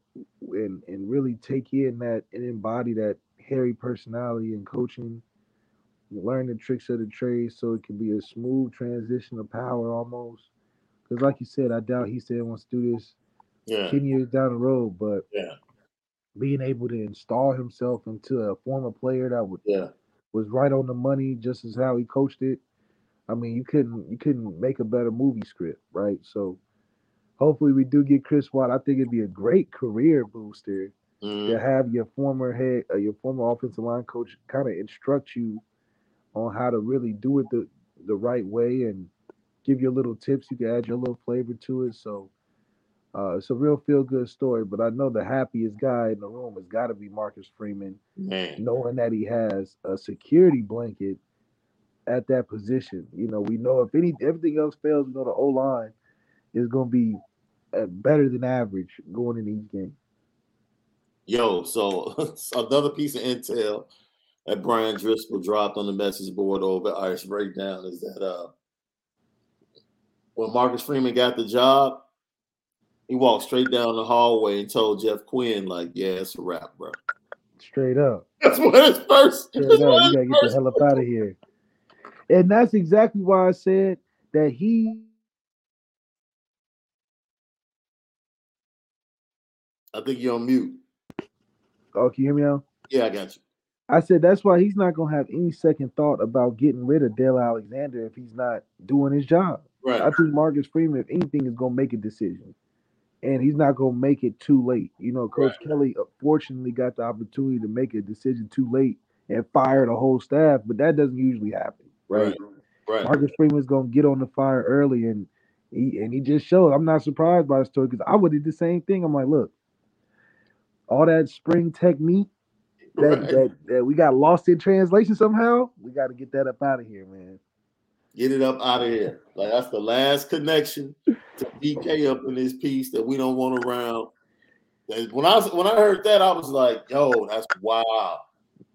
and and really take in that and embody that Harry personality and coaching, learn the tricks of the trade so it can be a smooth transition of power almost. Because like you said, I doubt he said he wants to do this Yeah, 10 years down the road, but yeah, being able to install himself into a former player that would, yeah. was right on the money just as how he coached it. I mean, you couldn't you couldn't make a better movie script, right? So hopefully we do get Chris Watt. I think it'd be a great career booster Mhm. to have your former head uh, your former offensive line coach kind of instruct you on how to really do it the the right way and give you little tips. You can add your little flavor to it. So uh, it's a real feel good story. But I know the happiest guy in the room has got to be Marcus Freeman, Man, knowing that he has a security blanket at that position. You know, we know if any everything else fails, we know the O line is going to be uh, better than average going in each game. yo, so another piece of intel that Bryan Driskell dropped on the message board over Irish Breakdown is that uh when Marcus Freeman got the job, he walked straight down the hallway and told Jeff Quinn, like, yeah, it's a wrap, bro. Straight up. That's what his first. Straight up. You gotta get the hell up out of here. And that's exactly why I said that he I think you're on mute. oh, can you hear me now? Yeah, I got you. I said that's why he's not gonna have any second thought about getting rid of Del Alexander if he's not doing his job. Right. I think Marcus Freeman, if anything, is gonna make a decision. And he's not gonna make it too late. You know, Coach Right. Kelly uh, fortunately got the opportunity to make a decision too late and fire the whole staff, but that doesn't usually happen, right? Right. Marcus Freeman's gonna get on the fire early, and he and he just showed. I'm not surprised by the story because I would have did the same thing. I'm like, look, all that spring technique Right. that that we got lost in translation somehow. We got to get that up out of here, man. Get it up out of here. Like that's the last connection to BK up in this piece that we don't want around. When I was- when I heard that, I was like, "Yo, that's wild."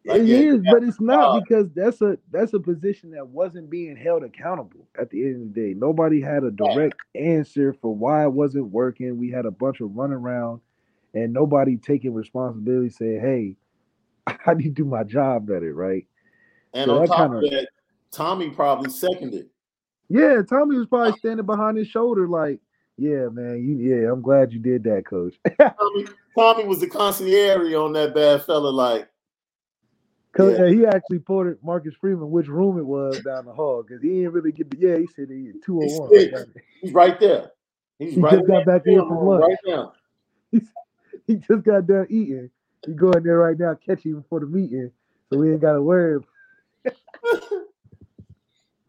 Like, it yeah, is, but it's not because that's a that's a position that wasn't being held accountable at the end of the day. Nobody had a direct answer for why it wasn't working. We had a bunch of runaround and nobody taking responsibility saying, Hey, I need to do my job better, right? And So on that top kinda- of that, Tommy probably seconded. Yeah, Tommy was probably standing behind his shoulder, like, Yeah, man, you yeah, I'm glad you did that, coach. Tommy, Tommy was the concierge on that bad fella. Like, Cause Yeah. he actually ported Marcus Freeman which room it was down the hall because he didn't really get the yeah he said he two oh one. He's right there. He's He right just got back in there from lunch. right now. He just got done eating. He go in there right now, catch him before the meeting, so we ain't got to worry.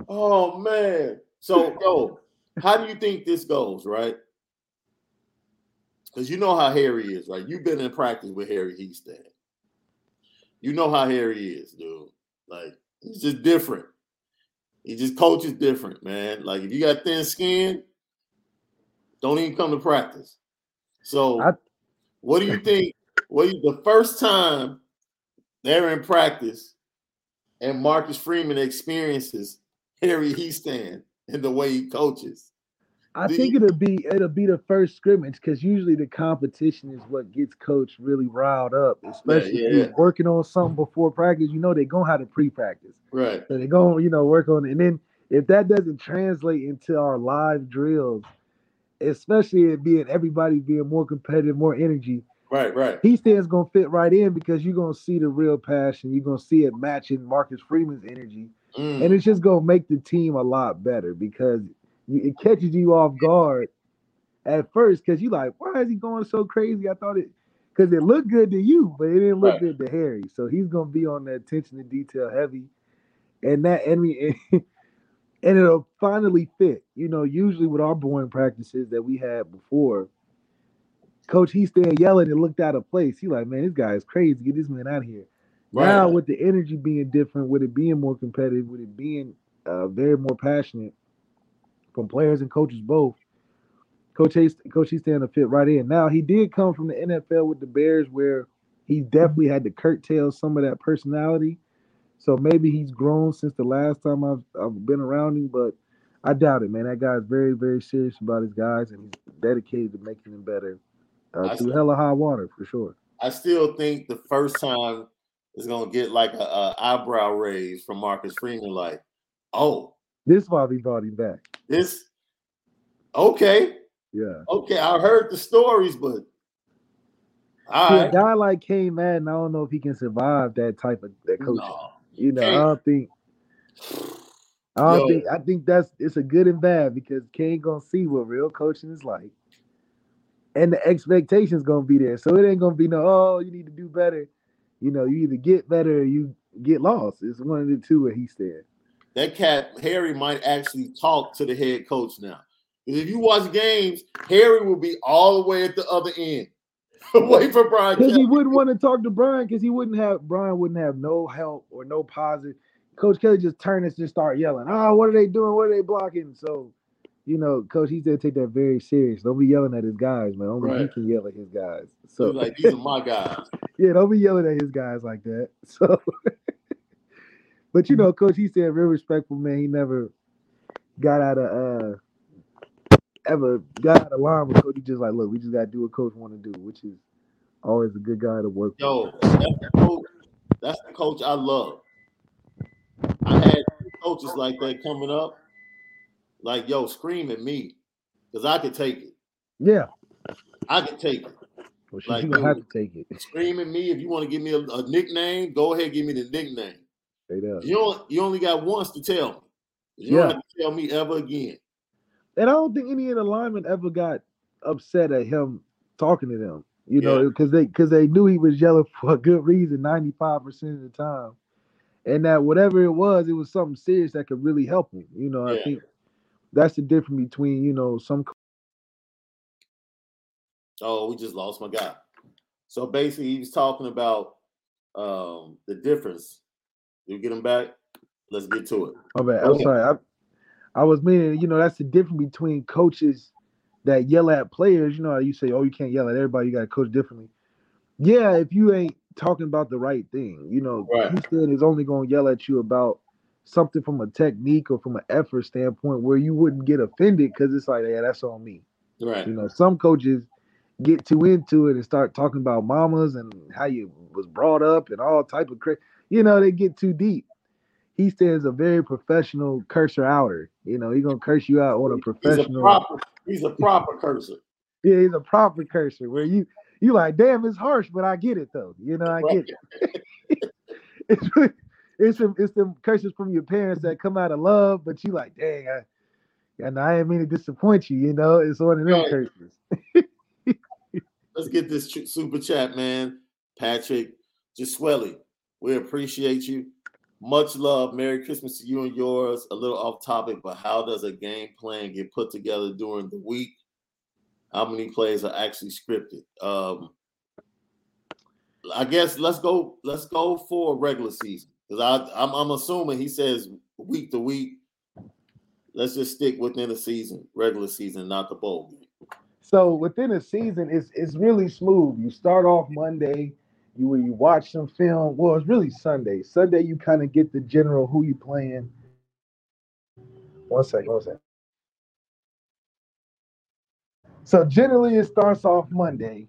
Oh man. So yo, how do you think this goes, right? Because you know how Harry is, right? You've been in practice with Harry Hiestand. You know how Harry is, dude. Like he's just different. He just coaches different, man. Like if you got thin skin, don't even come to practice. So I- what do you think? You, the first time they're in practice and Marcus Freeman experiences Harry Hiestand and the way he coaches. I think it'll be it'll be the first scrimmage because usually the competition is what gets coach really riled up, especially yeah, if he's yeah. working on something before practice. You know they're gonna have to pre-practice, Right. so they're gonna you know work on it. And then if that doesn't translate into our live drills, especially it being everybody being more competitive, more energy, Right. Right. Hiestand's gonna fit right in because you're gonna see the real passion. You're gonna see it matching Marcus Freeman's energy, Mm. and it's just gonna make the team a lot better because it catches you off guard at first because you're like, why is he going so crazy? I thought it because it looked good to you, but it didn't look Right. good to Harry. So he's gonna be on the attention to detail heavy, and that and we and it'll finally fit. You know, usually with our boring practices that we had before. Coach, Hiestand yelling and looked out of place. He like, man, this guy is crazy. Get this man out of here. Now with the energy being different, with it being more competitive, with it being uh, very more passionate from players and coaches both, Coach Hayes, Coach he's standing to fit right in. Now he did come from the NFL with the Bears, where he definitely had to curtail some of that personality. So maybe he's grown since the last time I've I've been around him, but I doubt it, man. That guy's very very serious about his guys, and he's dedicated to making them better uh, through hella high water for sure. I still think the first time is gonna get like a, a eyebrow raise from Marcus Freeman. Like, oh, This why we brought him back. this okay, Yeah. okay. I heard the stories, but all See, a right. guy like Cain Madden, I don't know if he can survive that type of that coaching. No. you know, I can't. don't think. I don't Yo. think. I think that's it's a good and bad because Cain gonna see what real coaching is like, and the expectations gonna be there. So it ain't gonna be no. Oh, you need to do better. You know, you either get better or you get lost. It's one of the two where he stands. that cat Harry might actually talk to the head coach now. Because if you watch games, Harry will be all the way at the other end, away from Brian Because he wouldn't want to talk to Brian because he wouldn't have Brian wouldn't have no help or no positive. Coach Kelly just turn and just start yelling. Oh, what are they doing? What are they blocking? So, you know, Coach, he's gonna take that very serious. Don't be yelling at his guys, man. Only he can yell at his guys. So So like these are my guys. yeah, don't be yelling at his guys like that. So, but you know, Coach, he said real respectful man. He never got out of uh ever got out of line with Coach. He just like, look, we just gotta do what Coach want to do, which is always a good guy to work with. Yo, that's the coach. That's the coach I love. I had coaches like that coming up. Like, yo, scream at me. Because I could take it. Yeah. I could take it. Well, Like, you have to take it. Scream at me. If you want to give me a, a nickname, go ahead, give me the nickname. You don't you only got once to tell me. You Yeah. don't have to tell me ever again. And I don't think any of the linemen ever got upset at him talking to them. You know, Yeah. because they because they knew he was yelling for a good reason 95% of the time. And that whatever it was, it was something serious that could really help him. You know, I think that's the difference between, you know, some Oh, we just lost my guy. So basically, he was talking about um, the difference. You get him back. Let's get to it. Go I'm sorry. I, I was meaning, you know, that's the difference between coaches that yell at players. You know how you say, oh, you can't yell at everybody, you got to coach differently. Yeah, if you ain't talking about the right thing, you know, Right. Hiestand is only going to yell at you about something from a technique or from an effort standpoint where you wouldn't get offended because it's like, yeah, that's on me. Right. You know, some coaches get too into it and start talking about mamas and how you was brought up and all type of cra You know, they get too deep. He stands a very professional cursor outer. You know, he gonna curse you out on a He's a professional. proper. He's a proper cursor. yeah, he's a proper cursor where you you like, damn, it's harsh, but I get it though. You know, I Right. get it. it's really, it's some it's some curses from your parents that come out of love, but you like, dang, I, and I didn't mean to disappoint you. You know, it's one of them right. curses. Let's get this super chat, man. Patrick Giswelli, we appreciate you. Much love. Merry Christmas to you and yours. A little off topic, but how does a game plan get put together during the week? How many plays are actually scripted? Um, I guess let's go. Let's go for regular season because I'm, I'm assuming he says week to week. Let's just stick within the season, regular season, not the bowl. So within a season, it's it's really smooth. You start off Monday, you you watch some film. Well, it's really Sunday. Sunday, you kind of get the general who you playing. One second, one second. So generally, it starts off Monday.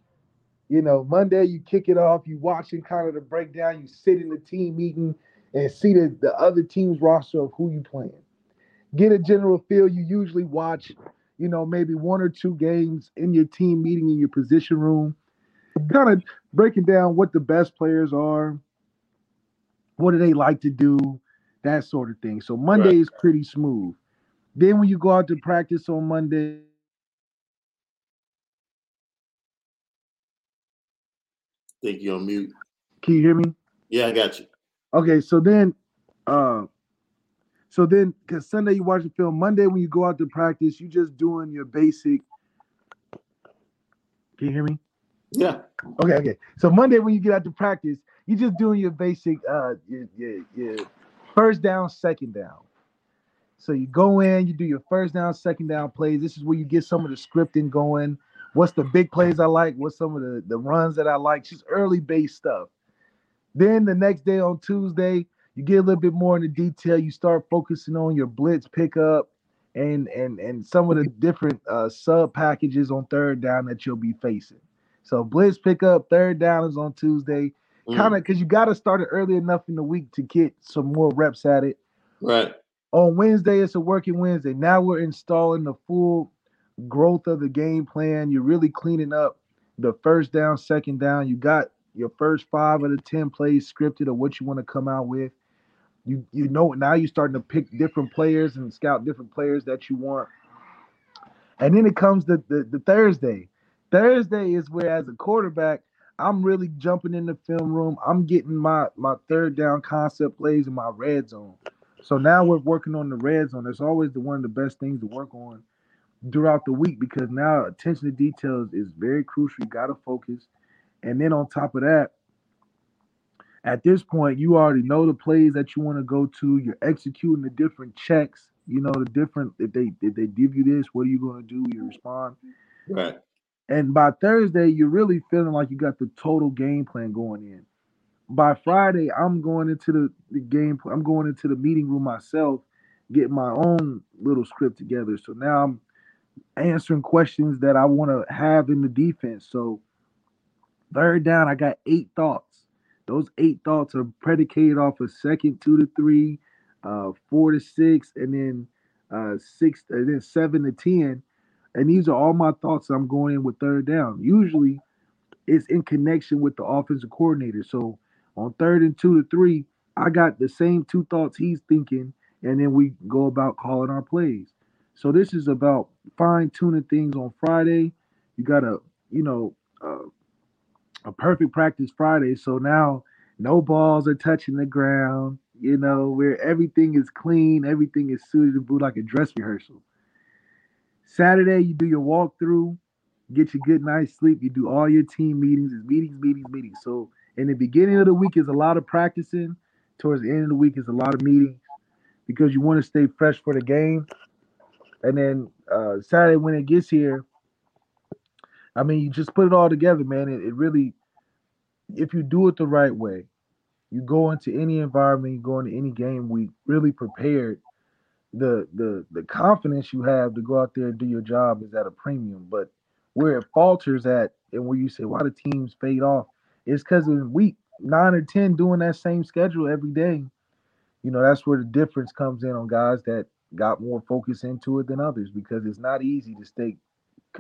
You know, Monday you kick it off. You watching kind of the breakdown. You sit in the team meeting and see the, the other team's roster of who you playing. Get a general feel. You usually watch, you know, maybe one or two games in your team meeting in your position room kind of breaking down what the best players are, what do they like to do, that sort of thing. So Monday right. is pretty smooth. Then when you go out to practice on Monday, think you're on mute. Can you hear me? Yeah, I got you. Okay, so then uh so then because Sunday you watch the film, Monday when you go out to practice, you're just doing your basic. Can you hear me? Yeah. Okay, okay. So Monday when you get out to practice, you're just doing your basic uh your, your, your first down, second down. So you go in, you do your first down, second down plays. This is where you get some of the scripting going. What's the big plays I like? What's some of the, the runs that I like? Just early base stuff. Then the next day on Tuesday, you get a little bit more into detail. You start focusing on your blitz pickup and and and some of the different uh, sub packages on third down that you'll be facing. So blitz pickup, third down is on Tuesday. Mm. Kind of because you got to start it early enough in the week to get some more reps at it. Right. On Wednesday, it's a working Wednesday. Now we're installing the full growth of the game plan. You're really cleaning up the first down, second down. You got your first five of the 10 plays scripted or what you want to come out with. You you know now you're starting to pick different players and scout different players that you want. And then it comes the, the, the Thursday. Thursday is where, as a quarterback, I'm really jumping in the film room. I'm getting my my third down concept plays in my red zone. So now we're working on the red zone. That's always the one of the best things to work on throughout the week because now attention to details is very crucial. You got to focus. And then on top of that, at this point, you already know the plays that you want to go to. You're executing the different checks. You know the different if they if they give you this, what are you going to do? You respond. Right. And by Thursday, you're really feeling like you got the total game plan going in. By Friday, I'm going into the, the game. I'm going into the meeting room myself, getting my own little script together. So now I'm answering questions that I want to have in the defense. So third down, I got eight thoughts. Those eight thoughts are predicated off of second two to three, uh, four to six, and then uh, six, and then seven to ten and these are all my thoughts I'm going in with third down. Usually it's in connection with the offensive coordinator. So on third and two to three, I got the same two thoughts he's thinking, and then we go about calling our plays. So this is about fine tuning things on Friday. You gotta, you know, uh, a perfect practice Friday. So now no balls are touching the ground. You know, where everything is clean, everything is suited to boot like a dress rehearsal. Saturday, you do your walkthrough, get your good night's sleep. You do all your team meetings. It's meetings, meetings, meetings. So in the beginning of the week is a lot of practicing. Towards the end of the week is a lot of meetings because you want to stay fresh for the game. And then uh, Saturday when it gets here, I mean, you just put it all together, man. It, it really, if you do it the right way, you go into any environment, you go into any game week really prepared the the the confidence you have to go out there and do your job is at a premium. But where it falters at, and where you say why the teams fade off, is because in week nine or ten doing that same schedule every day. You know that's where the difference comes in on guys that got more focus into it than others because it's not easy to stay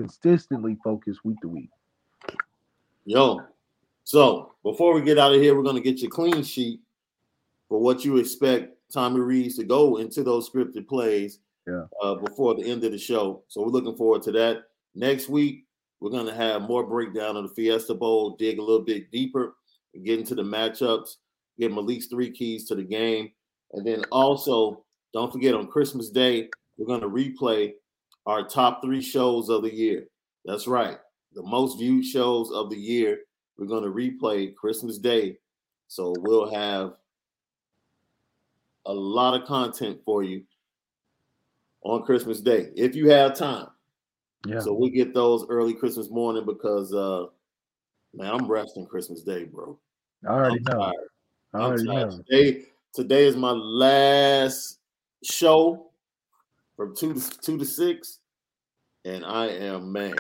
consistently focused week to week. Yo, so before we get out of here, we're gonna get your clean sheet for what you expect Tommy Rees to go into those scripted plays Yeah. uh, before the end of the show. So we're looking forward to that. Next week, we're going to have more breakdown of the Fiesta Bowl, dig a little bit deeper, get into the matchups, give Malik's three keys to the game. And then also, don't forget on Christmas Day, we're going to replay our top three shows of the year. That's right. The most viewed shows of the year. We're going to replay Christmas Day. So we'll have a lot of content for you on Christmas Day if you have time. Yeah. So we get those early Christmas morning because uh man, I'm resting Christmas Day, bro. I already I'm know. tired. I I'm already tired. know. Today, today is my last show from two to two to six, and I am man,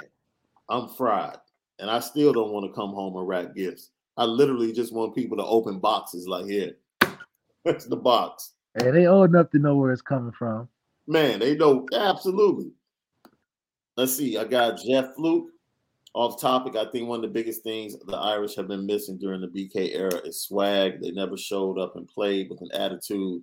I'm fried, and I still don't want to come home and wrap gifts. I literally just want people to open boxes like here. That's the box. Hey, they old enough to know where it's coming from. Man, they know absolutely. Let's see. I got Jeff Fluke. Off topic, I think one of the biggest things the Irish have been missing during the BK era is swag. They never showed up and played with an attitude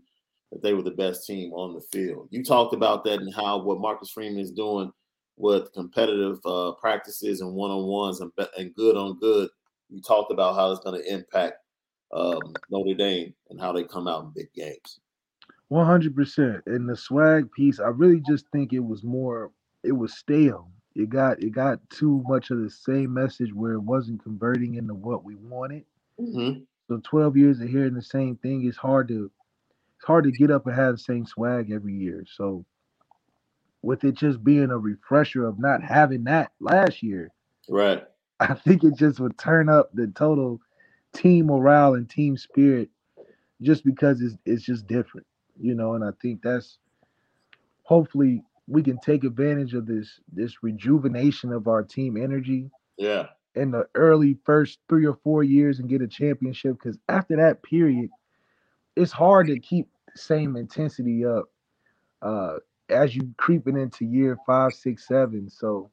that they were the best team on the field. You talked about that and how what Marcus Freeman is doing with competitive uh, practices and one on ones and, and good on good. You talked about how it's going to impact um, Notre Dame and how they come out in big games. One hundred percent. And the swag piece, I really just think it was more. It was stale. It got it got too much of the same message where it wasn't converting into what we wanted. Mm-hmm. So twelve years of hearing the same thing, it's hard to it's hard to get up and have the same swag every year. So with it just being a refresher of not having that last year, Right. I think it just would turn up the total team morale and team spirit just because it's it's just different, you know, and I think that's hopefully we can take advantage of this this rejuvenation of our team energy Yeah. in the early first three or four years and get a championship because after that period, it's hard to keep same intensity up uh, as you creeping into year five, six, seven. So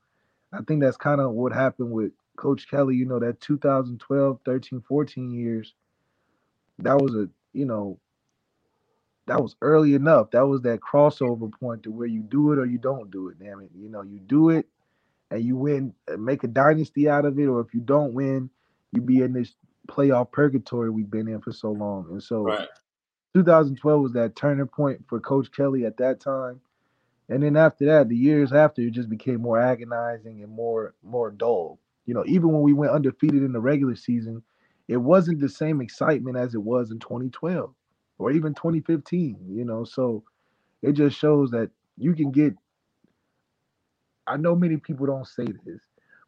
I think that's kind of what happened with Coach Kelly. You know, that 2012, 13, 14 years, that was a, you know, that was early enough. That was that crossover point to where you do it or you don't do it. Damn it. You know, you do it and you win, uh, make a dynasty out of it, or if you don't win, you be in this playoff purgatory we've been in for so long. And so Right. 2012 was that turning point for Coach Kelly at that time. And then after that, the years after, it just became more agonizing and more more dull. You know, even when we went undefeated in the regular season, it wasn't the same excitement as it was in 2012 or even 2015. You know, so it just shows that you can get. I know many people don't say this,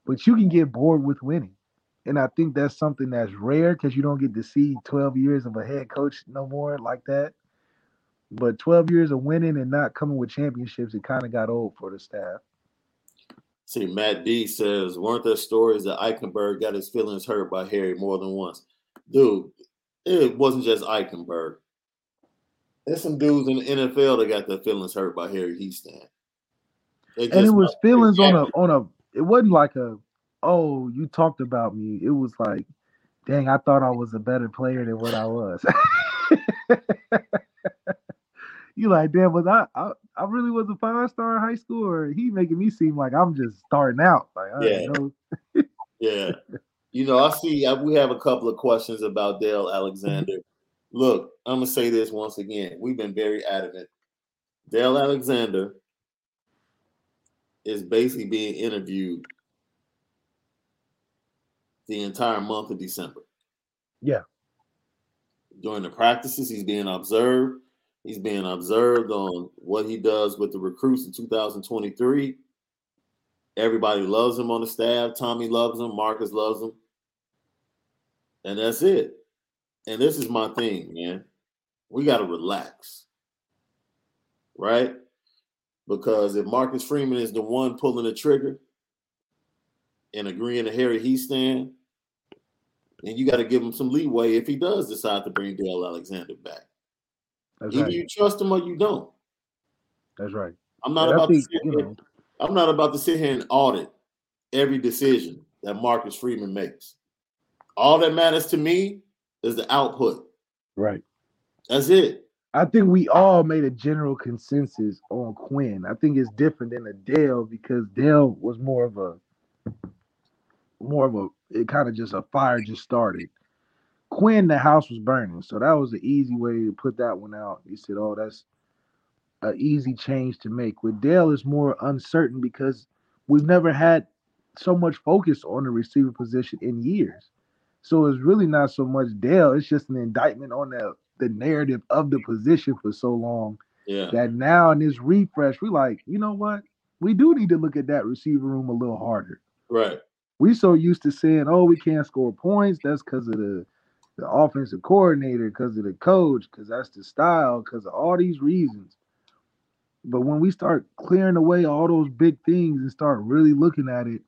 but you can get bored with winning. And I think that's something that's rare because you don't get to see 12 years of a head coach no more like that. But 12 years of winning and not coming with championships, it kind of got old for the staff. See, Matt D says, weren't there stories that Eichenberg got his feelings hurt by Harry more than once? Dude, it wasn't just Eichenberg. There's some dudes in the NFL that got their feelings hurt by Harry Hiestand. And it was feelings on a on a it wasn't like a oh, you talked about me. It was like, dang, I thought I was a better player than what I was. you like, damn, was I, I I really was a five star in high school, or he making me seem like I'm just starting out. Like, I Yeah. yeah. know. Yeah. You know, I see uh, we have a couple of questions about Del Alexander. Look, I'm going to say this once again. We've been very adamant. Del Alexander is basically being interviewed the entire month of December. Yeah. During the practices, he's being observed. He's being observed on what he does with the recruits in 2023. Everybody loves him on the staff. Tommy loves him. Marcus loves him. And that's it. And this is my thing, man. We got to relax. Right? Because if Marcus Freeman is the one pulling the trigger and agreeing to Harry Hiestand, then you got to give him some leeway if he does decide to bring Del Alexander back. That's Either right. you trust him or you don't. That's right. I'm not And I about to sit here, know, I'm not about to sit here and audit every decision that Marcus Freeman makes. All that matters to me is the output. right. That's it. I think we all made a general consensus on Quinn. I think it's different than a Del because Del was more of a more of a it kind of just a fire just started. Quinn, the house was burning, so that was the easy way to put that one out. He said, "Oh, that's an easy change to make." With Del, is more uncertain because we've never had so much focus on the receiver position in years. So it's really not so much Del; it's just an indictment on the the narrative of the position for so long. Yeah. That now in this refresh, we like, you know what? We do need to look at that receiver room a little harder. Right. We so used to saying, "Oh, we can't score points." That's because of the the offensive coordinator, because of the coach, because that's the style, because of all these reasons. But when we start clearing away all those big things and start really looking at it,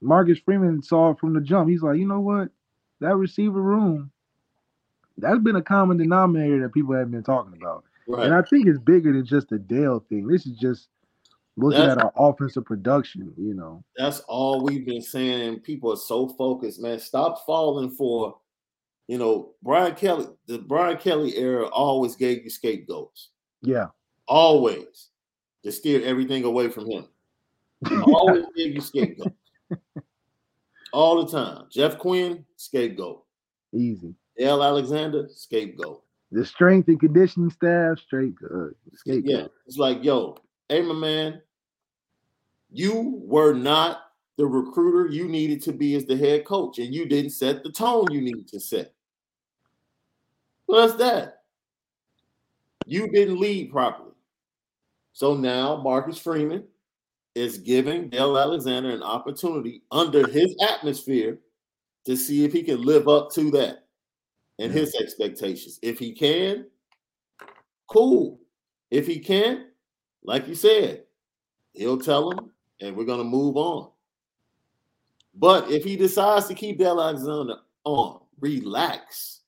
Marcus Freeman saw it from the jump. He's like, you know what? That receiver room, that's been a common denominator that people have been talking about. Right. And I think it's bigger than just the Del thing. This is just looking That's- at our offensive production, you know. That's all we've been saying. People are so focused, man. Stop falling for, you know, Brian Kelly. The Brian Kelly era always gave you scapegoats. Yeah. Always. To steer everything away from him. Always gave you scapegoats. All the time. Jeff Quinn, scapegoat. Easy. L. Alexander, scapegoat. The strength and conditioning staff, straight uh, scapegoat. Yeah. It's like, yo, hey, my man, you were not the recruiter you needed to be as the head coach, and you didn't set the tone you needed to set. Well, that's that. You didn't lead properly. So now Marcus Freeman is giving Del Alexander an opportunity under his atmosphere to see if he can live up to that and his expectations. If he can, cool. If he can't, like you said, he'll tell him and we're going to move on. But if he decides to keep Del Alexander on, relax.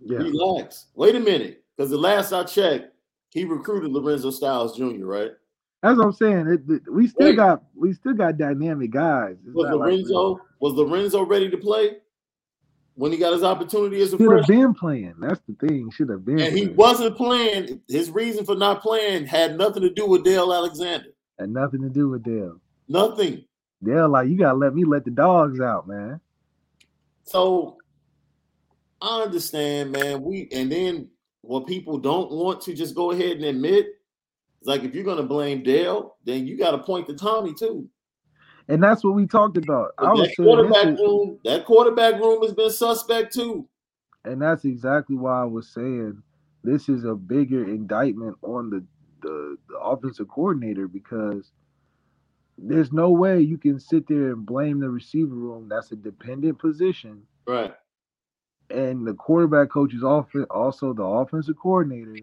Yeah. Relax. Wait a minute. Because the last I checked, he recruited Lorenzo Styles Jr., right? That's what I'm saying. It, it- we still Wait. got we still got dynamic guys. It's Was not like Lorenzo was Lorenzo ready to play when he got his opportunity as a should have been playing. That's the thing. Should have been. And he wasn't playing. His reason for not playing had nothing to do with Del Alexander. Had nothing to do with Del. Nothing. Del, like you gotta let me let the dogs out, man. So I understand, man. We and then what people don't want to just go ahead and admit is like if you're gonna blame Del, then you got to point to Tommy too. And that's what we talked about. I was that quarterback room, that quarterback room has been suspect too. and that's exactly why I was saying this is a bigger indictment on the the, the offensive coordinator because there's no way you can sit there and blame the receiver room. That's a dependent position, Right. and the quarterback coach is also also the offensive coordinator.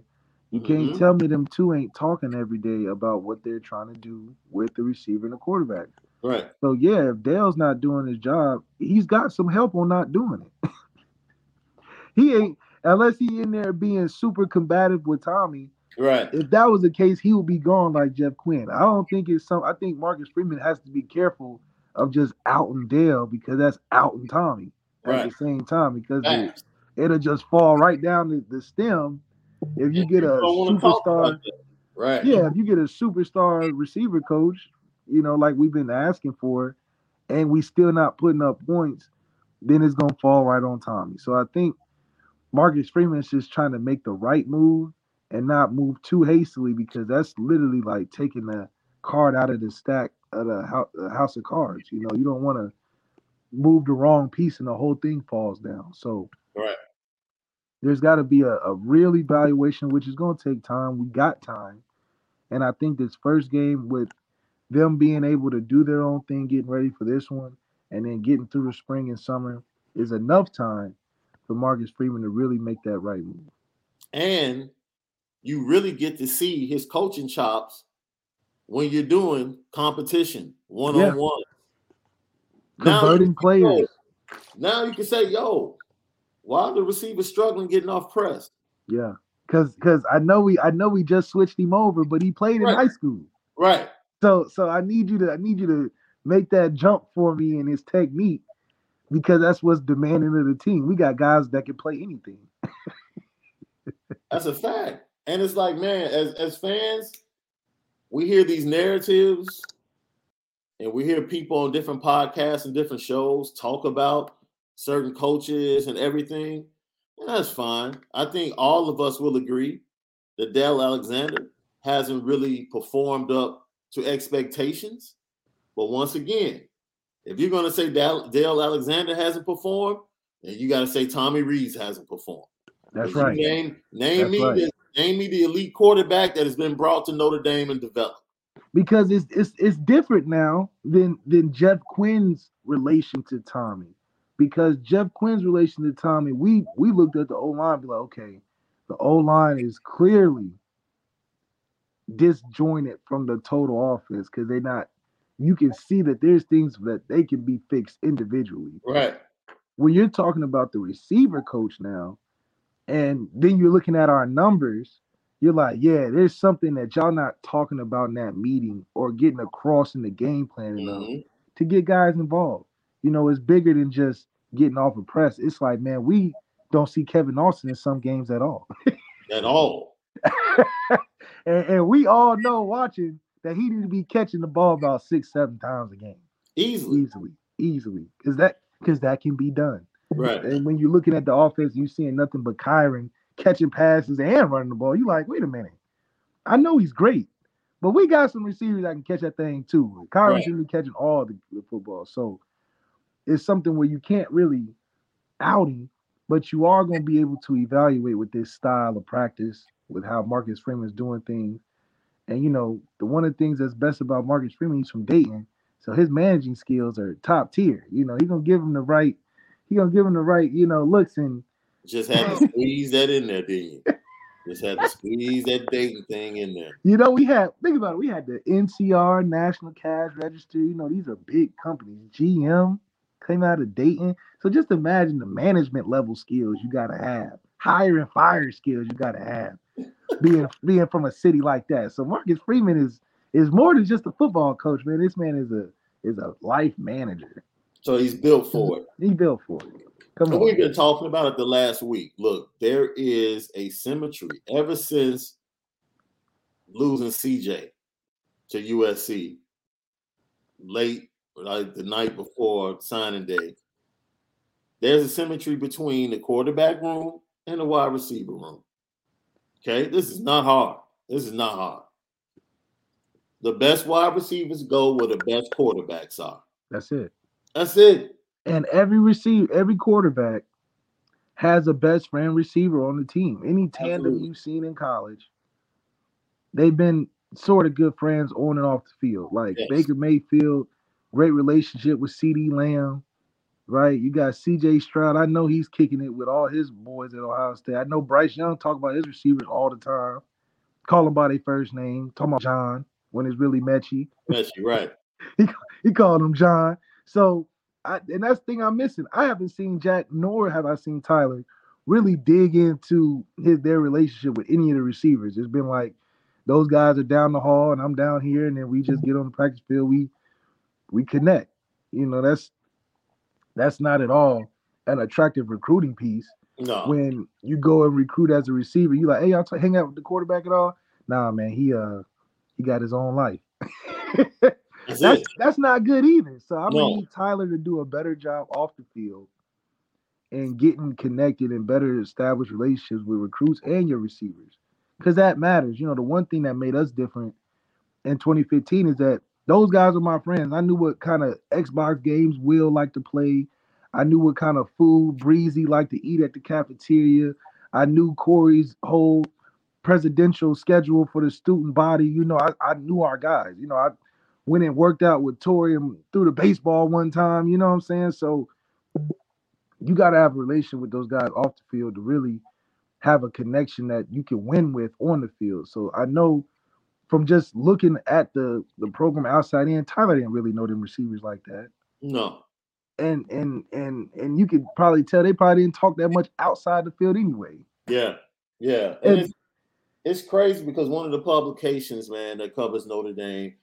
You can't Mhm. tell me them two ain't talking every day about what they're trying to do with the receiver and the quarterback. Right. So yeah, if Del's not doing his job, he's got some help on not doing it. he ain't unless he in there being super combative with Tommy. Right. If that was the case, he would be gone like Jeff Quinn. I don't think it's some. I think Marcus Freeman has to be careful of just outing Del because that's outing Tommy at Right. the same time because it, it'll just fall right down the, the stem if you get a don't wanna talk superstar. Right. Yeah, if you get a superstar receiver coach, you know, like we've been asking for, and we still not putting up points, then it's gonna fall right on Tommy. So I think Marcus Freeman's just trying to make the right move and not move too hastily because that's literally like taking the card out of the stack of the house, the house of cards. You know, you don't want to move the wrong piece and the whole thing falls down. So Right. there's got to be a, a real evaluation, which is going to take time. We got time. And I think this first game, with them being able to do their own thing, getting ready for this one, and then getting through the spring and summer, is enough time for Marcus Freeman to really make that right move. And you really get to see his coaching chops when you're doing competition one on one. Converting players. Now you can say, yo, why are the receivers struggling getting off press? Yeah. Cause cause I know we I know we just switched him over, but he played in high school. Right. So so I need you to I need you to make that jump for me in his technique because that's what's demanding of the team. We got guys that can play anything. That's a fact. And it's like, man, as as fans, we hear these narratives and we hear people on different podcasts and different shows talk about certain coaches and everything. And that's fine. I think all of us will agree that Del Alexander hasn't really performed up to expectations. But once again, if you're going to say Del, Del Alexander hasn't performed, then you got to say Tommy Rees hasn't performed. That's right. Name, name That's me right. the name me the elite quarterback that has been brought to Notre Dame and developed. because it's it's it's different now than than Jeff Quinn's relation to Tommy. Because Jeff Quinn's relation to Tommy, we we looked at the O line, be like, okay, the O line is clearly disjointed from the total offense because they're not. You can see that there's things that they can be fixed individually. Right. When you're talking about the receiver coach now, and then you're looking at our numbers, you're like, yeah, there's something that y'all not talking about in that meeting or getting across in the game plan enough Mhm. to get guys involved. You know, it's bigger than just getting off a press. It's like, man, we don't see Kevin Austin in some games at all. At all. and, and we all know watching that he need to be catching the ball about six, seven times a game. Easily. Easily, easily. Because that because that can be done. Right. And when you're looking at the offense, you're seeing nothing but Kyren catching passes and running the ball. You're like, wait a minute. I know he's great, but we got some receivers that can catch that thing too. Kyren Right. should be catching all the, the football. So it's something where you can't really out him, but you are going to be able to evaluate with this style of practice, with how Marcus Freeman is doing things. And you know, the one of the things that's best about Marcus Freeman, he's from Dayton, so his managing skills are top tier. You know, he's gonna give him the right, he gonna give him the right, you know, looks and Just had to squeeze that in there, didn't you? Just had to squeeze that dating thing in there. You know, we had think about it. We had the NCR National Cash Register. You know, these are big companies. GM came out of Dayton. So just imagine the management level skills you gotta have, hire and fire skills you gotta have, being being from a city like that. So Marcus Freeman is is more than just a football coach, man. This man is a is a life manager. So he's built for it. He built for it. Come And we've been talking about it the last week. Look, there is a symmetry ever since losing CJ to USC late, like the night before signing day. There's a symmetry between the quarterback room and the wide receiver room. Okay, this is not hard. This is not hard. The best wide receivers go where the best quarterbacks are. That's it. That's it. And every receiver, every quarterback has a best friend receiver on the team. Any tandem Absolutely. you've seen in college, they've been sort of good friends on and off the field. Like Yes. Baker Mayfield, great relationship with CeeDee Lamb, right? You got CJ Stroud. I know he's kicking it with all his boys at Ohio State. I know Bryce Young talk about his receivers all the time. Call them by their first name. Talking about John when it's really Metchie you right. he called him John. So I and that's the thing I'm missing. I haven't seen Jack nor have I seen Tyler really dig into his their relationship with any of the receivers. It's been like those guys are down the hall and I'm down here, and then we just get on the practice field. We we connect. You know, that's that's not at all an attractive recruiting piece. No. When you go and recruit as a receiver, you like, hey, I'll t- hang out with the quarterback at all. Nah, man, he uh he got his own life. That's that's that's not good either. So I'm No. gonna need Tyler to do a better job off the field and getting connected and better established relationships with recruits and your receivers. Because that matters. You know, the one thing that made us different in 2015 is that those guys are my friends. I knew what kind of Xbox games Will like to play. I knew what kind of food Breezy liked to eat at the cafeteria. I knew Corey's whole presidential schedule for the student body. You know, I, I knew our guys. You know, I went and worked out with Torii and threw the baseball one time. You know what I'm saying? So you got to have a relation with those guys off the field to really have a connection that you can win with on the field. So I know from just looking at the the program outside in, Tyler didn't really know them receivers like that. No. And and and and you could probably tell they probably didn't talk that much outside the field anyway. Yeah. Yeah. And And- it's, it's crazy because one of the publications, man, that covers Notre Dame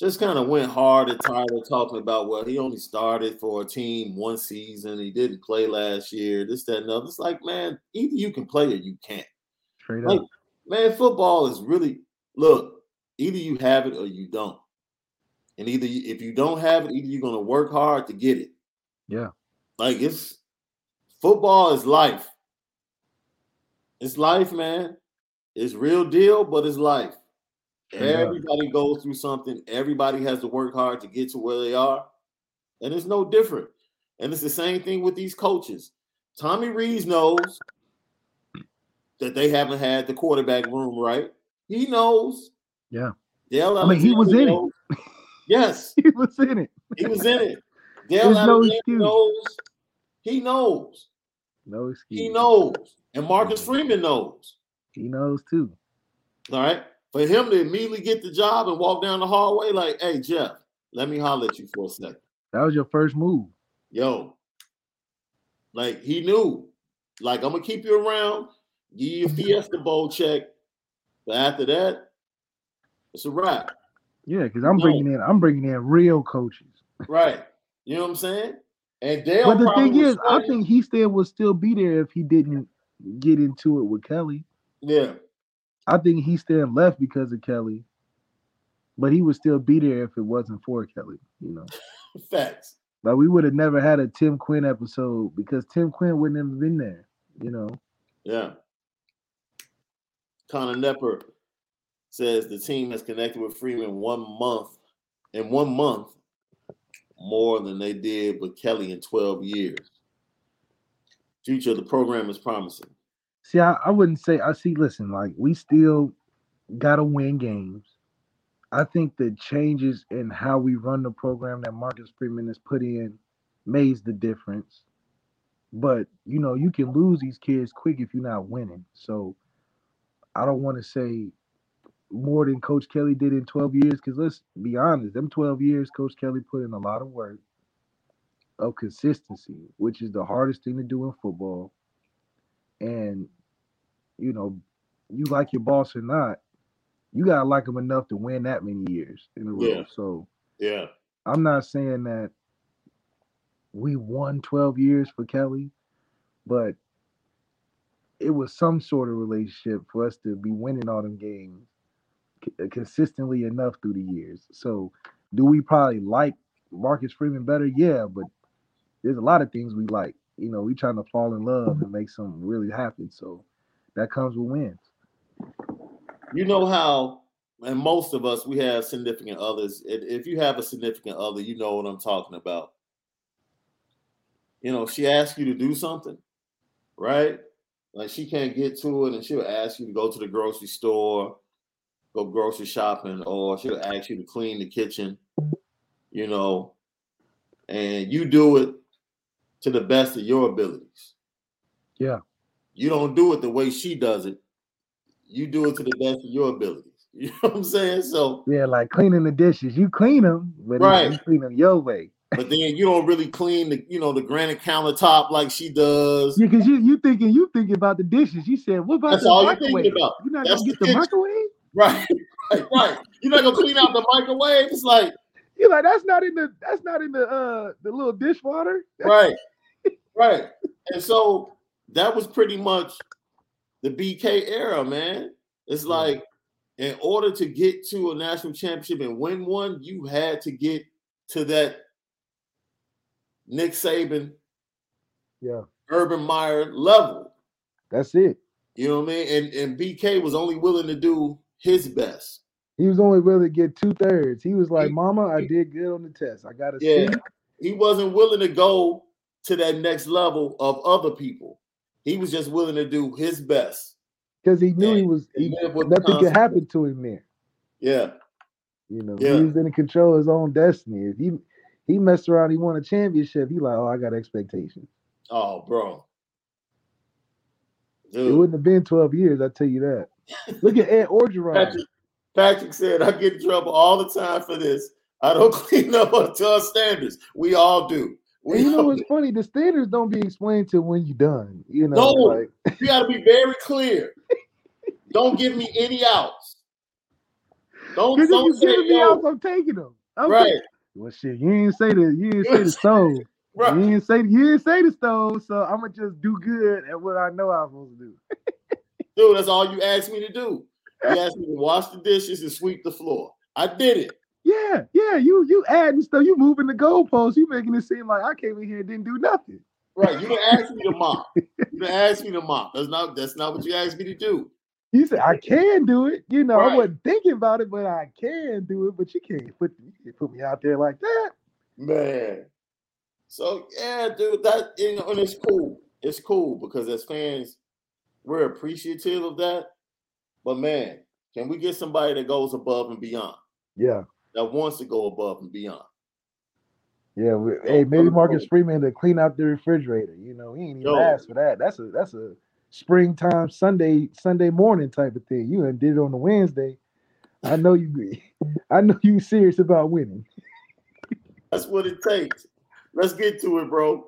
just kind of went hard at Tyler talking about, well, he only started for a team one season. He didn't play last year, this, that, and other. It's like, man, either you can play or you can't. Straight Like, up. man, football is really look. Either you have it or you don't, and either you, if you don't have it, either you're gonna work hard to get it. Yeah. Like it's football is life. It's life, man. It's real deal, but it's life. Everybody goes through something. Everybody has to work hard to get to where they are. And it's no different. And it's the same thing with these coaches. Tommy Rees knows that they haven't had the quarterback room right. He knows. Yeah. Del I mean, he was in it. Yes, He was in it. he was in it. Del no Alexander knows. He knows. No excuse. He knows. And Marcus Freeman knows. He knows too. All right. For him to immediately get the job and walk down the hallway, like, hey, Jeff, let me holler at you for a second. That was your first move. Yo. Like he knew. Like, I'm gonna keep you around, give you a Fiesta Bowl check. But after that, it's a wrap. Yeah, because I'm No. bringing in I'm bringing in real coaches. Right. You know what I'm saying? And Del. But the thing is, I think he still would still be there if he didn't get into it with Kelly. Yeah. I think he still left because of Kelly, but he would still be there if it wasn't for Kelly. You know, Facts. like we would have never had a Tim Quinn episode because Tim Quinn wouldn't have been there. You know, Yeah. Connor Nepper says the team has connected with Freeman one month in one month more than they did with Kelly in 12 years. Future of the program is promising. See, I, I wouldn't say I see. Listen, like we still gotta win games. I think the changes in how we run the program that Marcus Freeman has put in makes the difference. But you know, you can lose these kids quick if you're not winning. So I don't want to say more than Coach Kelly did in 12 years, because let's be honest, them 12 years, Coach Kelly put in a lot of work of consistency, which is the hardest thing to do in football. And you know, you like your boss or not, you gotta like him enough to win that many years in a row. Yeah. So Yeah. I'm not saying that we won 12 years for Kelly, but it was some sort of relationship for us to be winning all them games uh, consistently enough through the years. So, do we probably like Marcus Freeman better? Yeah, but there's a lot of things we like. You know, we trying to fall in love and make something really happen. So, that comes with wins. You know how, and most of us, we have significant others. If you have a significant other, you know what I'm talking about. You know, she asks you to do something, right? Like she can't get to it, and she'll ask you to go to the grocery store, go grocery shopping, or she'll ask you to clean the kitchen, you know, and you do it to the best of your abilities. Yeah. You don't do it the way she does it. You do it to the best of your abilities. You know what I'm saying? So, Yeah, like cleaning the dishes. You clean them, but Right. you clean them your way. but then you don't really clean the, you know, the granite countertop like she does. Yeah, because you you thinking you thinking about the dishes. You said, what about That's the all you're microwave? thinking about. You're not That's gonna get the the kitchen. microwave? Right, right, right. You're not gonna clean out the microwave. It's like, You're like, that's not in the that's not in the uh the little dishwater. right, right. And so that was pretty much the BK era, man. It's like in order to get to a national championship and win one, you had to get to that Nick Saban, Yeah, Urban Meyer level. that's it. You know what I mean? And and BK was only willing to do his best. He was only willing to get two thirds. He was like, Mama, I did good on the test. I got a Yeah. C. He wasn't willing to go to that next level of other people. He was just willing to do his best. because he knew he was he, live with the nothing could happen to him there. Yeah, You know, Yeah. he was in control of his own destiny. If he he messed around, he won a championship. He like, oh, I got expectations. Oh, bro. It wouldn't have been 12 years, I tell you that. Look at Ed Orgeron. Patrick, Patrick said, I get in trouble all the time for this. I don't clean up up to our standards. We all do. We And you know what's funny? The standards don't be explained to when you're done. You know, No. like You got to be very clear. Don't give me any outs. Don't, don't you say, giving me yo, outs, I'm taking them. I'm right, taking- Well, shit, you didn't say the you didn't say the stove. right. You didn't say you didn't say the stove, so I'm gonna just do good at what I know I'm supposed to do. Dude, that's all you asked me to do. You asked me to wash the dishes and sweep the floor. I did it. Yeah, yeah. You you adding stuff. You moving the goalposts. You making it seem like I came in here and didn't do nothing. Right. You didn't ask me to mop. You didn't ask me to mop. That's not that's not what you asked me to do. You said I can do it. You know, Right. I wasn't thinking about it, but I can do it. But you can't put you can't put me out there like that. Man. So yeah, dude, that you know, and it's cool. It's cool because as fans, we're appreciative of that. But man, can we get somebody that goes above and beyond? Yeah, That wants to go above and beyond. yeah. we- hey, maybe Marcus Freeman to clean out the refrigerator. You know, he ain't even Yo. asked for that. That's a that's a springtime Sunday Sunday morning type of thing. You done did it on a Wednesday. I know you. I know you serious about winning. That's what it takes. Let's get to it, bro.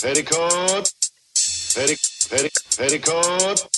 Petticoat. Petti, petti, petticoat.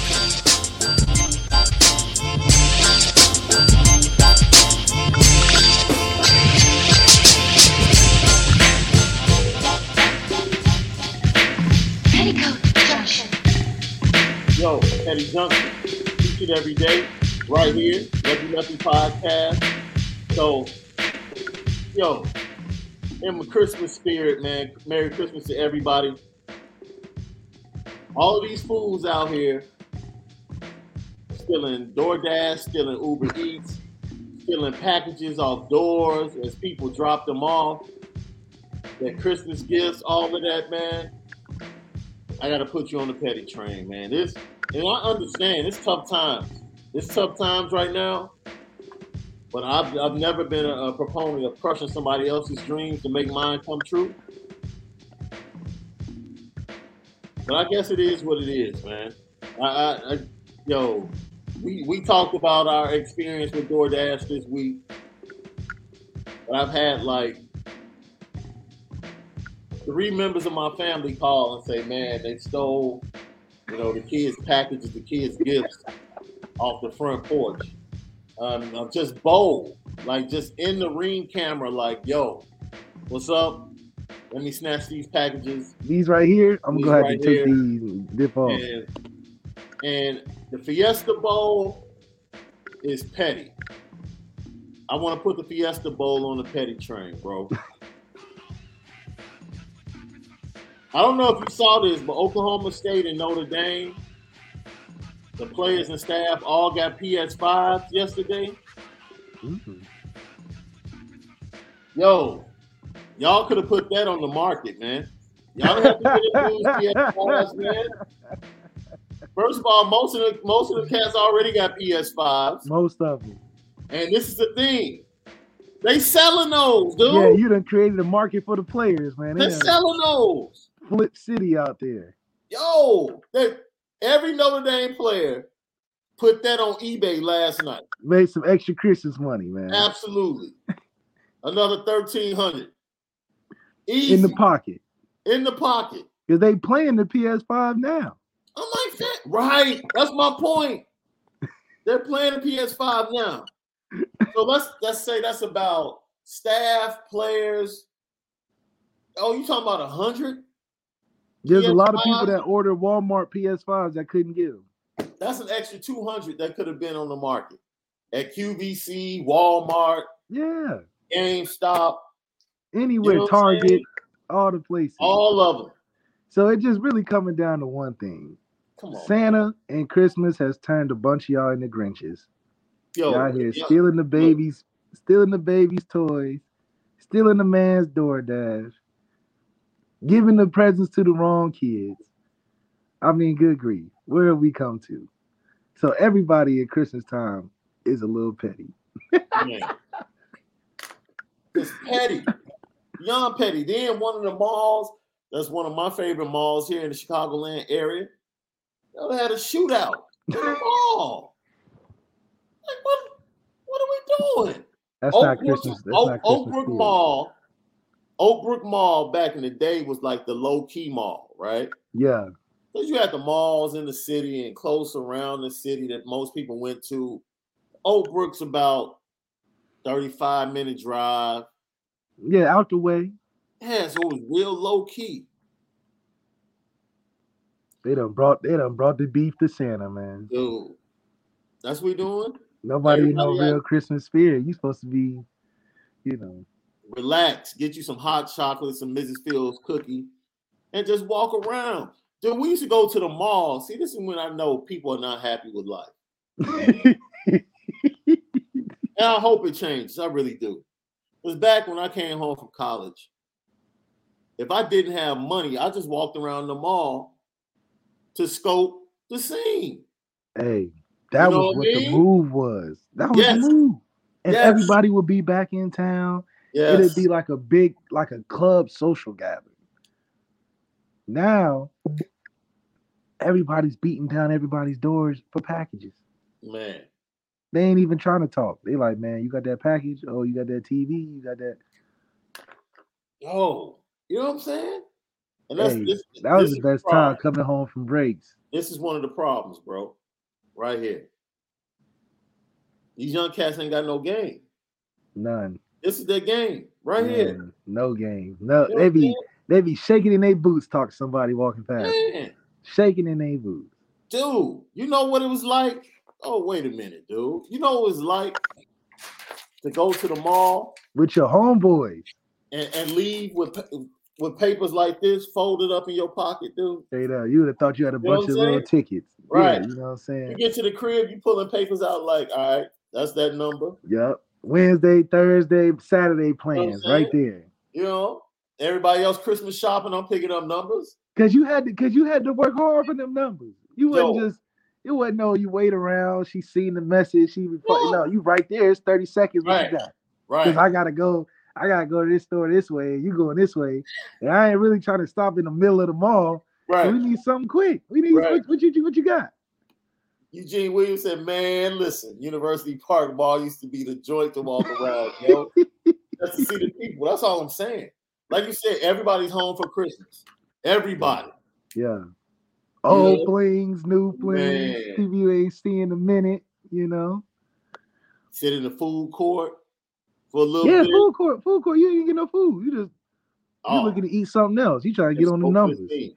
Petty Junction. Teach it every day, right here. Lucky Nothing Podcast. So, yo, in the Christmas spirit, man. Merry Christmas to everybody. All these fools out here stealing DoorDash, stealing Uber Eats, stealing packages off doors as people drop them off. Their Christmas gifts, all of that, man. I gotta put you on the petty train, man. This, and I understand it's tough times. It's tough times right now. But I've, I've never been a, a proponent of crushing somebody else's dreams to make mine come true. But I guess it is what it is, man. I, I, I yo, we we talked about our experience with DoorDash this week. But I've had like three members of my family call and say, man, they stole, you know, the kids' packages, the kids' gifts off the front porch. Um, I'm just bold, like just in the ring camera, like, yo, what's up? Let me snatch these packages. These right here, I'm These gonna have right to take these and dip off. And, and the Fiesta Bowl is petty. I want to put the Fiesta Bowl on the petty train, bro. I don't know if you saw this, but Oklahoma State and Notre Dame, the players and staff all got PS5s yesterday. Ooh. Yo, y'all could have put that on the market, man. Y'all have to get into PS5s, man. First of all, most of the most of the cats already got PS5s, Most of them. and this is the thing. They selling those, dude. Yeah, you done created a market for the players, man. They They're selling those. Flip city out there. Yo, that every Notre Dame player put that on eBay last night. Made some extra Christmas money, man. Absolutely. Another thirteen hundred. Easy In the pocket. in the pocket. Because they playing the PS5 now. I'm like that. Right. That's my point. They're playing the PS5 now. So let's let's say that's about staff, players. Oh, you talking about a hundred? There's a lot of people that order Walmart PS5s that couldn't get them. That's an extra 200 that could have been on the market at QVC, Walmart, Yeah. GameStop, Anywhere, You know Target, all the places. all of them. So it just really coming down to one thing. Come on. Santa and Christmas has turned a bunch of y'all into Grinches. Yo, y'all here yo, stealing the babies, stealing the baby's toys, stealing the man's DoorDash, giving the presents to the wrong kids. I mean, good grief, where have we come to? So everybody at Christmas time is a little petty. It's petty. young petty. Then one of the malls, that's one of my favorite malls here in the Chicagoland area. They had a shootout mall. Like what what are we doing? That's not Oak, Oak, not Oak Christmas Brook spirit. Mall. Oak Brook Mall back in the day was like the low key mall, right? Yeah, Because you had the malls in the city and close around the city that most people went to. Oak Brook's about 35 minute drive. yeah, out the way. Yeah, so it was real low key. They done brought they done brought the beef to Santa, man. Dude, that's what we doing. Nobody in no real Christmas spirit. You supposed to be, you know. Relax, get you some hot chocolate, some Mrs. Fields cookie, and just walk around. Dude, we used to go to the mall. See, this is when I know people are not happy with life. And I hope it changes. I really do. Because back when I came home from college, if I didn't have money, I just walked around the mall to scope the scene. hey, that know was what what the move was. That was Yes. the move. And Yes. everybody would be back in town. Yes. It'd be like a big, like a club social gathering. Now, everybody's beating down everybody's doors for packages. Man. They ain't even trying to talk. They like, man, you got that package? Oh, you got that TV? You got that? Oh, you know what I'm saying? And that's Hey, this, That was the best time coming home from breaks. This is one of the problems, bro. Right here. These young cats ain't got no game. None. This is their game right here. No game. No, they be they be shaking in their boots, talk to somebody walking past. Man, Shaking in their boots. dude, you know what it was like? Oh, wait a minute, dude. You know what it was like to go to the mall With your homeboys. and, and leave with with papers like this folded up in your pocket, dude. Straight up. You would have thought you had a You bunch of little tickets. Right. Yeah, you know what I'm saying? You get to the crib, you pulling papers out like, all right, that's that number. Yep. Wednesday, Thursday, Saturday plans right there. You know, everybody else Christmas shopping, I'm picking up numbers. Cause you had to cause you had to work hard for them numbers. You wasn't Yo. just it wasn't no you wait around, she seen the message, she reply. No. You right there, it's 30 seconds what Right. you got. Right. Because I gotta go, I gotta go to this store this way, you going this way. And I ain't really trying to stop in the middle of the mall. So right. we need something quick. We need Right. what, what you what you got? Eugene Williams said, "Man, listen, University Park Mall used to be the joint to walk around, yo. Just to see the people. That's all I'm saying. Like you said, everybody's home for Christmas. Everybody. Yeah. Old Yeah. flings, new flings, Man. people you ain't seen in a minute, you know. Sit in the food court for a little bit. Yeah, bit. food court, food court. You ain't get no food. You just you Oh, looking to eat something else. You trying to get on the numbers. scene.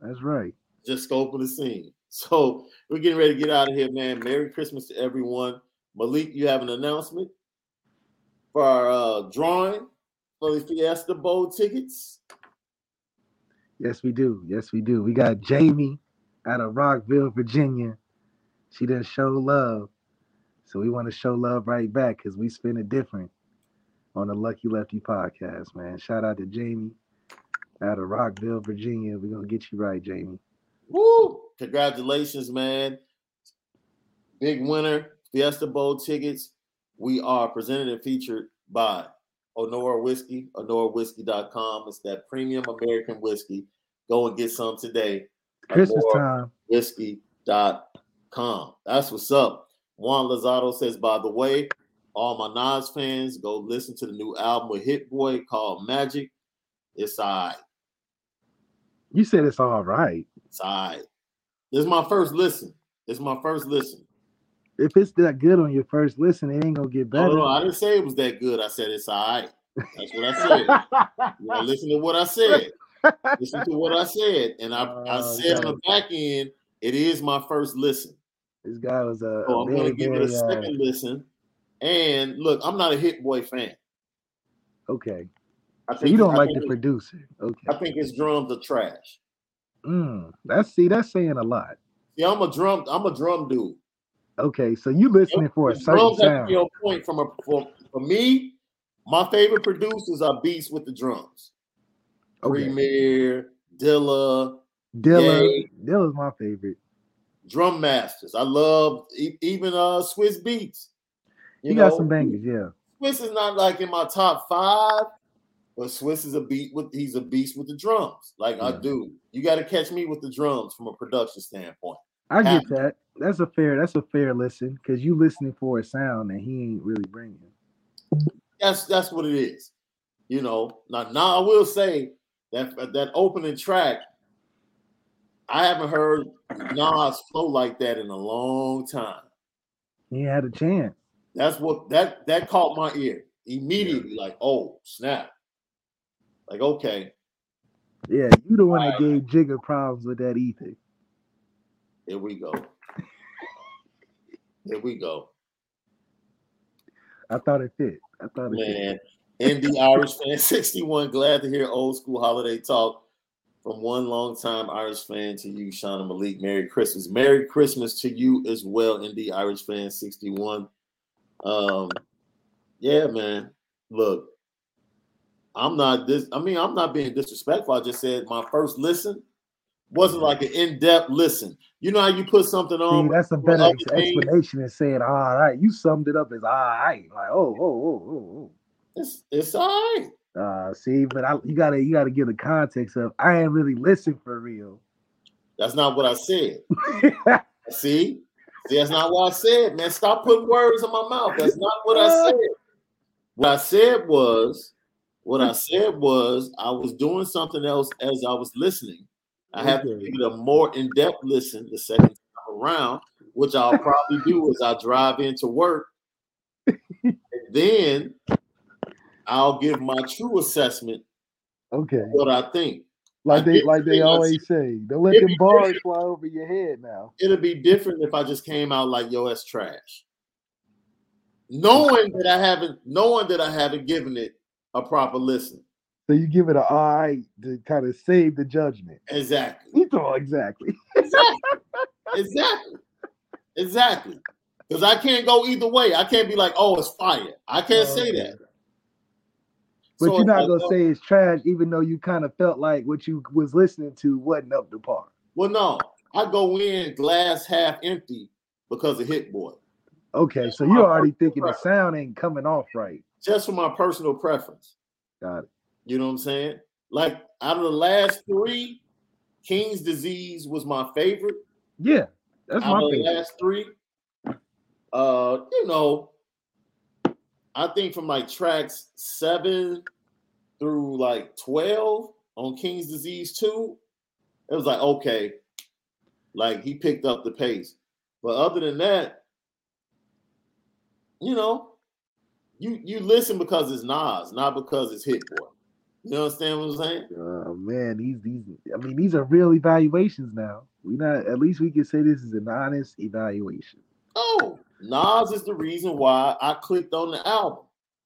That's right. Just scoping the scene. So we're getting ready to get out of here, man. Merry Christmas to everyone. Malik, you have an announcement for our uh, drawing for the Fiesta Bowl tickets. Yes, we do. Yes, we do. We got Jamie out of Rockville, Virginia. She didn't show love. So we want to show love right back because we spin it different on the Lucky Lefty podcast, man. Shout out to Jamie out of Rockville, Virginia. We're gonna get you right, Jamie. Woo! Congratulations, man. Big winner, Fiesta Bowl tickets. We are presented and featured by Honora Whiskey, honorawhiskey.com. It's that premium American whiskey. Go and get some today. Christmas time. Whiskey.com. That's what's up. Juan Lozado says, by the way, all my Nas fans, go listen to the new album with Hit Boy called Magic. It's all right. You said it's all right. It's all right. This is my first listen. This is my first listen. If it's that good on your first listen, it ain't gonna get better. no, no, I didn't say it was that good. I said it's all right. That's what I said. You gotta listen to what I said. Listen to what I said. And I, I Oh, said on the back end, it is my first listen. this guy was a, So a I'm gonna very, give it a uh, second listen. And look, I'm not a Hit Boy fan. okay. I So you don't I like the producer. Okay. I think his drums are trash. Mm, that's see, that's saying a lot. Yeah, I'm a drum. I'm a drum dude. Okay, so you listening for a certain drums have to sound. be on point from a for, for me. My favorite producers are beasts with the drums. Okay. Premier, Dilla, Dilla, Yay. Dilla's my favorite. Drum Masters. I love e- even uh Swizz Beatz. You, got some bangers, yeah. Swizz is not like in my top five, but Swizz is a beat with he's a beast with the drums. Like I do. You got to catch me with the drums from a production standpoint. I Yeah. get that. That's a fair. That's a fair listen because you listening for a sound that he ain't really bringing. That's that's what it is. You know. Now, now I will say that that opening track, I haven't heard Nas flow like that in a long time. He had a chance. That's what that that caught my ear immediately. Like, oh snap! Like, okay, Yeah, you the one that Right. gave Jigga problems with that ether. here we go. Here we go. I thought it fit. I thought it fit. Man, ND Irish fan 61. Glad to hear old school holiday talk from one long time Irish fan to you, Shauna Malik. Merry Christmas. Merry Christmas to you as well, ND Irish fan 61. Um, yeah, man. Look, I'm not this. I mean, I'm not being disrespectful. I just said my first listen wasn't like an in-depth listen. You know how you put something on. See, that's a better ex- explanation than saying all right. You summed it up as all right. Like, oh, oh, oh It's it's all right. oh, oh. Uh, see, but I, you gotta you gotta give the context of I ain't really listen for real. That's not what I said. See? See, that's not what I said, man. Stop putting words in my mouth. That's not what I said. What I said was, what I said was, I was doing something else as I was listening. I have to give it a more in-depth listen the second time around, which I'll probably do as I drive into work. and then I'll give my true assessment okay, what I think. like I they like they always say, don't let them bars fly over your head now. it'd be different if I just came out like, yo, that's trash. Knowing that I haven't, knowing that I haven't given it a proper listen. So you give it an eye to kind of save the judgment. Exactly. You know exactly. Exactly. exactly. Exactly. Because I can't go either way. I can't be like, oh, it's fire. I can't Oh, say okay. that. But So you're not gonna say it's trash, even though you kind of felt like what you was listening to wasn't up to par. Well, no. I go in glass half empty because of Hit Boy. Okay, so you're already thinking the sound ain't coming off right. Just for my personal preference. Got it. You know what I'm saying? Like out of the last three, King's Disease was my favorite. Yeah, that's my out of the favorite. last three, uh, you know, I think from like tracks seven through like twelve on King's Disease two, it was like okay, like he picked up the pace. But other than that, you know, you you listen because it's Nas, not because it's Hit Boy. You understand what I'm saying? Oh man, these these I mean these are real evaluations now. We not at least we can say this is an honest evaluation. Oh, Nas is the reason why I clicked on the album.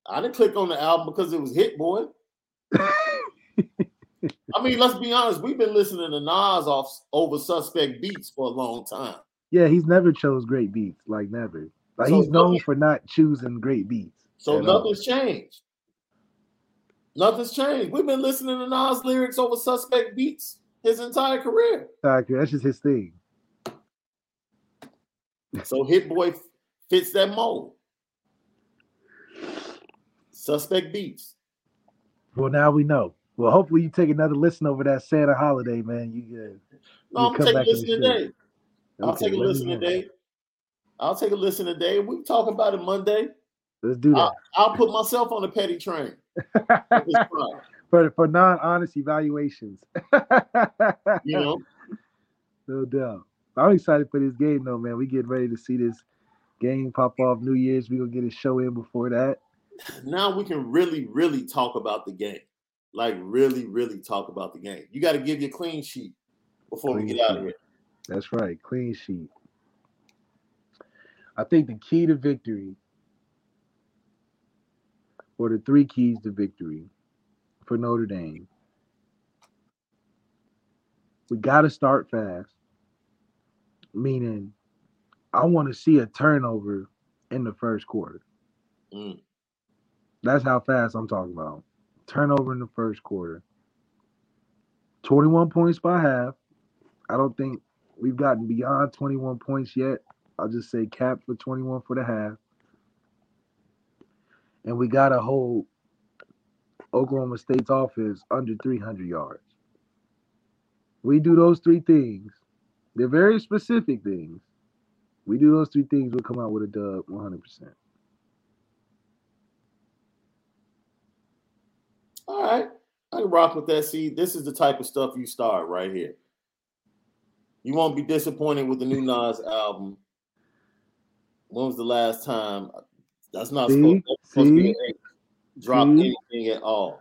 I didn't click on the album because it was Hit Boy. I mean, let's be honest. We've been listening to Nas off over Suspect Beats for a long time. Yeah, he's never chose great beats, like never. Like So he's known for not choosing great beats. So at all. Uh, nothing's changed. Nothing's changed. We've been listening to Nas lyrics over Suspect Beats his entire career. Exactly, That's just his thing. So Hit Boy fits that mold. Suspect Beats. Well, now we know. Well, hopefully you take another listen over that Santa holiday, man. You good? No, You I'm taking a back in the listen today. I'll Okay, take a listen today. I'll take a listen today. We can talk about it Monday. Let's do that. I'll, I'll put myself on the petty train. For for non-honest evaluations. you know, no doubt. I'm excited for this game though, man. We getting ready to see this game pop off New Year's. We gonna get a show in before that. now we can really, really talk about the game. Like really, really talk about the game. You got to give your clean sheet before we Clean get out of here. That's right, clean sheet. I think the key to victory, or the three keys to victory for Notre Dame, we got to start fast. Meaning, I want to see a turnover in the first quarter. Mm. That's how fast I'm talking about. Turnover in the first quarter. 21 points by half. I don't think we've gotten beyond 21 points yet. I'll just say cap for 21 for the half. And we got to hold Oklahoma State's offense under 300 yards. We do those three things. They're very specific things. We do those three things, we'll come out with a dub 100%. All right. I can rock with that. See, this is the type of stuff you start right here. You won't be disappointed with the new Nas album. When was the last time? That's not See? supposed, that's supposed to be drop See? anything at all.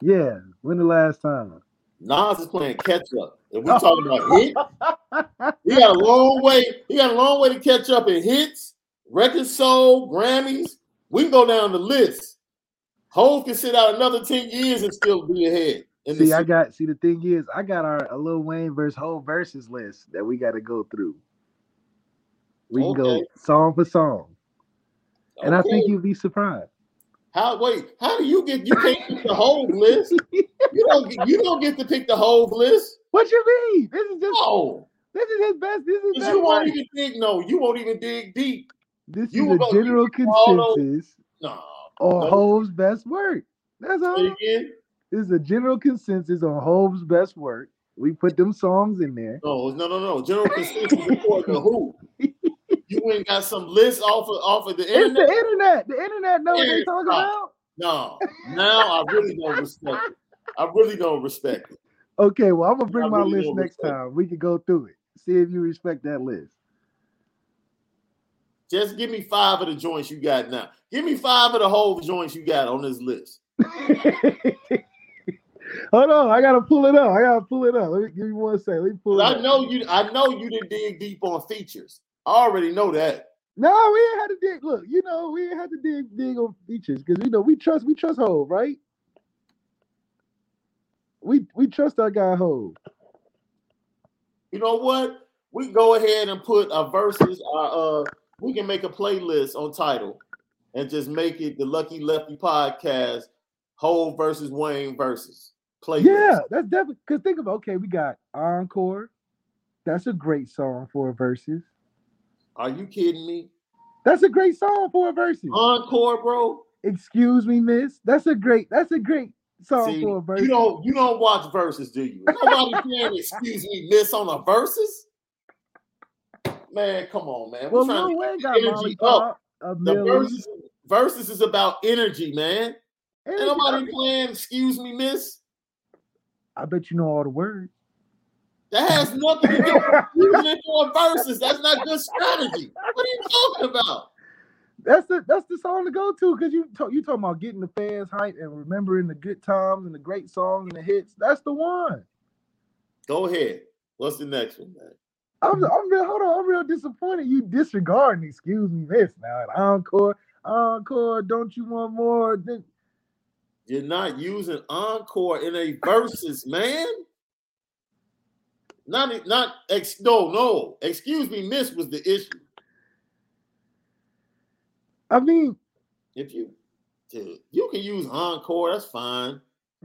Yeah. When the last time? Nas is playing catch up. If we're oh. talking about hit, he got a long way. He got a long way to catch up in hits, record sold, Grammys. We can go down the list. Hove can sit out another 10 years and still be ahead. See, I got see the thing is, I got our a Lil Wayne versus Hove verses list that we got to go through. We can go song for song, and I think you'd be surprised. How wait, how do you get you can't pick the whole list? You don't get you don't get to pick the whole list. What you mean? This is just No, this is his best. This is his best you won't work. even dig. No, you won't even dig deep. This you is a general consensus No. on no. Hove's best work. That's all. again. This is a general consensus on Hove's best work. We put them songs in there. No, no, no, no. General consensus according to who? You ain't got some list off of off of the internet. It's the internet. The internet know what they talking about. No, now I really don't respect it. I really don't respect it. Okay, well, I'm gonna bring I my really list next time. We can go through it. See if you respect that list. Just give me five of the joints you got now. Give me five of the Hove joints you got on this list. Hold on, I gotta pull it up. I gotta pull it up. Let me give me one second. Let me pull it 'Cause up. I know you. I know you didn't dig deep on features. I already know that. No, we ain't had to dig. Look, you know, we ain't had to dig dig on features because you know we trust we trust Hove, right? We we trust our guy Hove. You know what? We go ahead and put a verses. Uh, uh, we can make a playlist on title and just make it the Lucky Lefty podcast. Hove versus Wayne versus playlist. Yeah, that's definitely because think about okay, we got Encore. That's a great song for verses. Are you kidding me? That's a great song for a verses. Encore, bro. Excuse me, miss. That's a great. That's a great song See, for a verses. you don't you don't watch verses, do you? Nobody playing excuse me, miss on a verses. Man, come on, man. We're well, Lil Wayne got energy a the verses, verses is about energy, man. and Ain't nobody playing excuse me, miss. I bet you know all the words. That has nothing to do with using for verses. That's not good strategy. What are you talking about? That's the that's the song to go to because you talk, you talking about getting the fans hype and remembering the good times and the great songs and the hits. That's the one. Go ahead. What's the next one, man? I'm I'm real. Hold on, I'm real disappointed. You disregarding. Excuse me, this now at encore, encore. Don't you want more? You're not using encore in a verses, man. Not not ex no no. Excuse me, miss was the issue. I mean, If you dude, you can use encore, that's fine.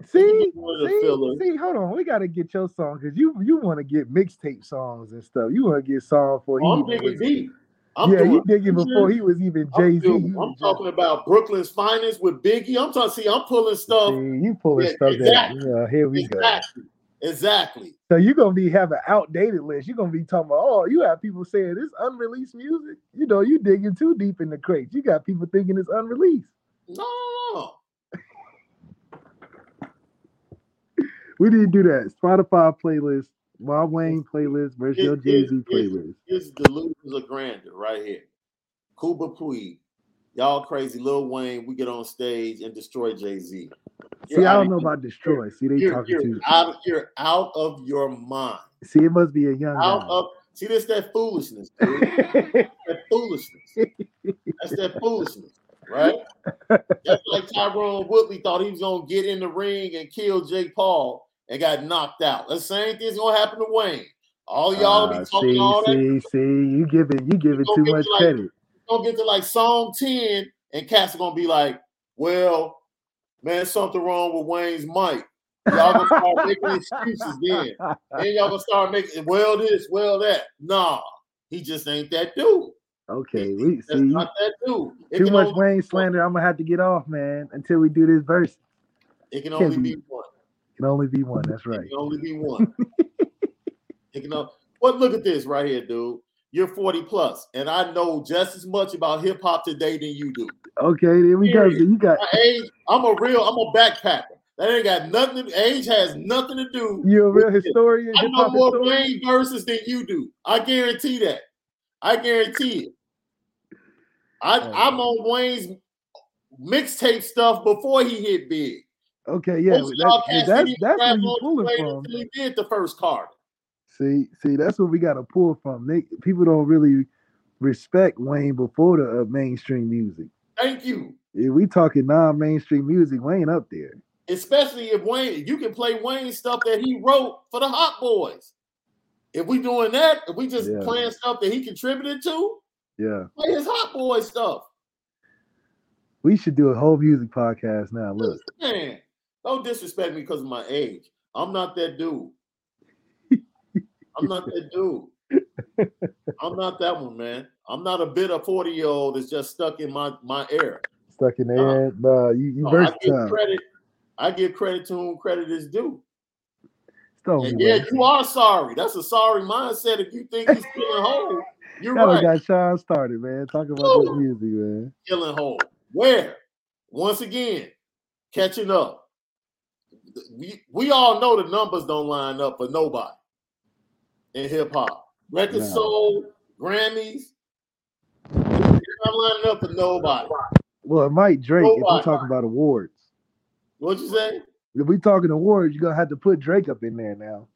see, be one of the see, see. Hold on, we got to get your song because you you want to get mixtape songs and stuff. You want to get song for oh, I'm he even digging deep. I'm yeah, doing you digging before he was even Jay Z. doing- I'm talking about Brooklyn's finest with Biggie. I'm talking. See, I'm pulling stuff. See, you pulling Yeah, stuff exactly. that yeah, here we go. Exactly. So you're gonna be have an outdated list. You're gonna be talking about, oh, you have people saying this unreleased music. You know, you digging too deep in the crates. You got people thinking it's unreleased. No, no, We didn't do that. Spotify playlist, Wild Wayne playlist versus It- your Jay Z playlist. It's delusions of grandeur right here. Cuba Puig. Y'all crazy. Lil Wayne, we get on stage and destroy Jay Z. See, I don't know about destroy. See, they you're, talking you're to out, you're out of your mind. see, it must be a young Out guy. of see, this that foolishness, dude. that foolishness. That's that foolishness, right? That's like Tyron Woodley thought he was gonna get in the ring and kill Jake Paul and got knocked out. The same thing's gonna happen to Wayne. All y'all Ah, be talking see, all that. see, see, you giving you giving gonna too much like- credit. Gonna get to like song 10, and cats are gonna be like, well, man, something wrong with Wayne's mic. Y'all gonna start making excuses then. Then y'all gonna start making well this, well that. Nah, he just ain't that dude. Okay, we That's see not that dude. It too much only- Wayne slander. I'm gonna have to get off, man, until we do this verse. It can only be- be one. Can only be one. That's It right. can only be one. it can only, but look at this right here, dude. You're 40 plus, and I know just as much about hip hop today than you do. Okay, there we go. So you got My age, I'm a real, I'm a backpacker. That ain't got nothing. To, age has nothing to do. You a real historian? I know more historian? Wayne verses than you do. I guarantee that. I guarantee it. I, Oh. I'm on Wayne's mixtape stuff before he hit big. Okay, yeah, that- that's that's where you on to pulling from. he did the first card. See, see, that's what we got to pull from. They, people don't really respect Wayne before the uh, mainstream music. Thank you. If we talking non-mainstream music, Wayne up there. Especially if Wayne, you can play Wayne stuff that he wrote for the Hot Boys. If we doing that, if we just Yeah. playing stuff that he contributed to, Yeah, play his Hot Boy stuff. we should do a whole music podcast now. Look, Man, don't disrespect me because of my age. I'm not that dude. I'm not that dude. I'm not that one, man. I'm not a bitter 40 year old that's just stuck in my my era. stuck in the air. Nah, you, you No, I give credit. I give credit to whom credit is due. And yeah, man. you are sorry. That's a sorry mindset. If you think he's killing Hove, you're Y'all right. got Sean started, man. Talk about this music, man. killing Hove. Where? Once again, catching up. We, we all know the numbers don't line up for nobody in hip hop. Record No. sold, Grammys, not lining up for nobody. Well, it might Drake if we Nobody. talking about awards. What'd you say? If we talking awards, you're gonna have to put Drake up in there now.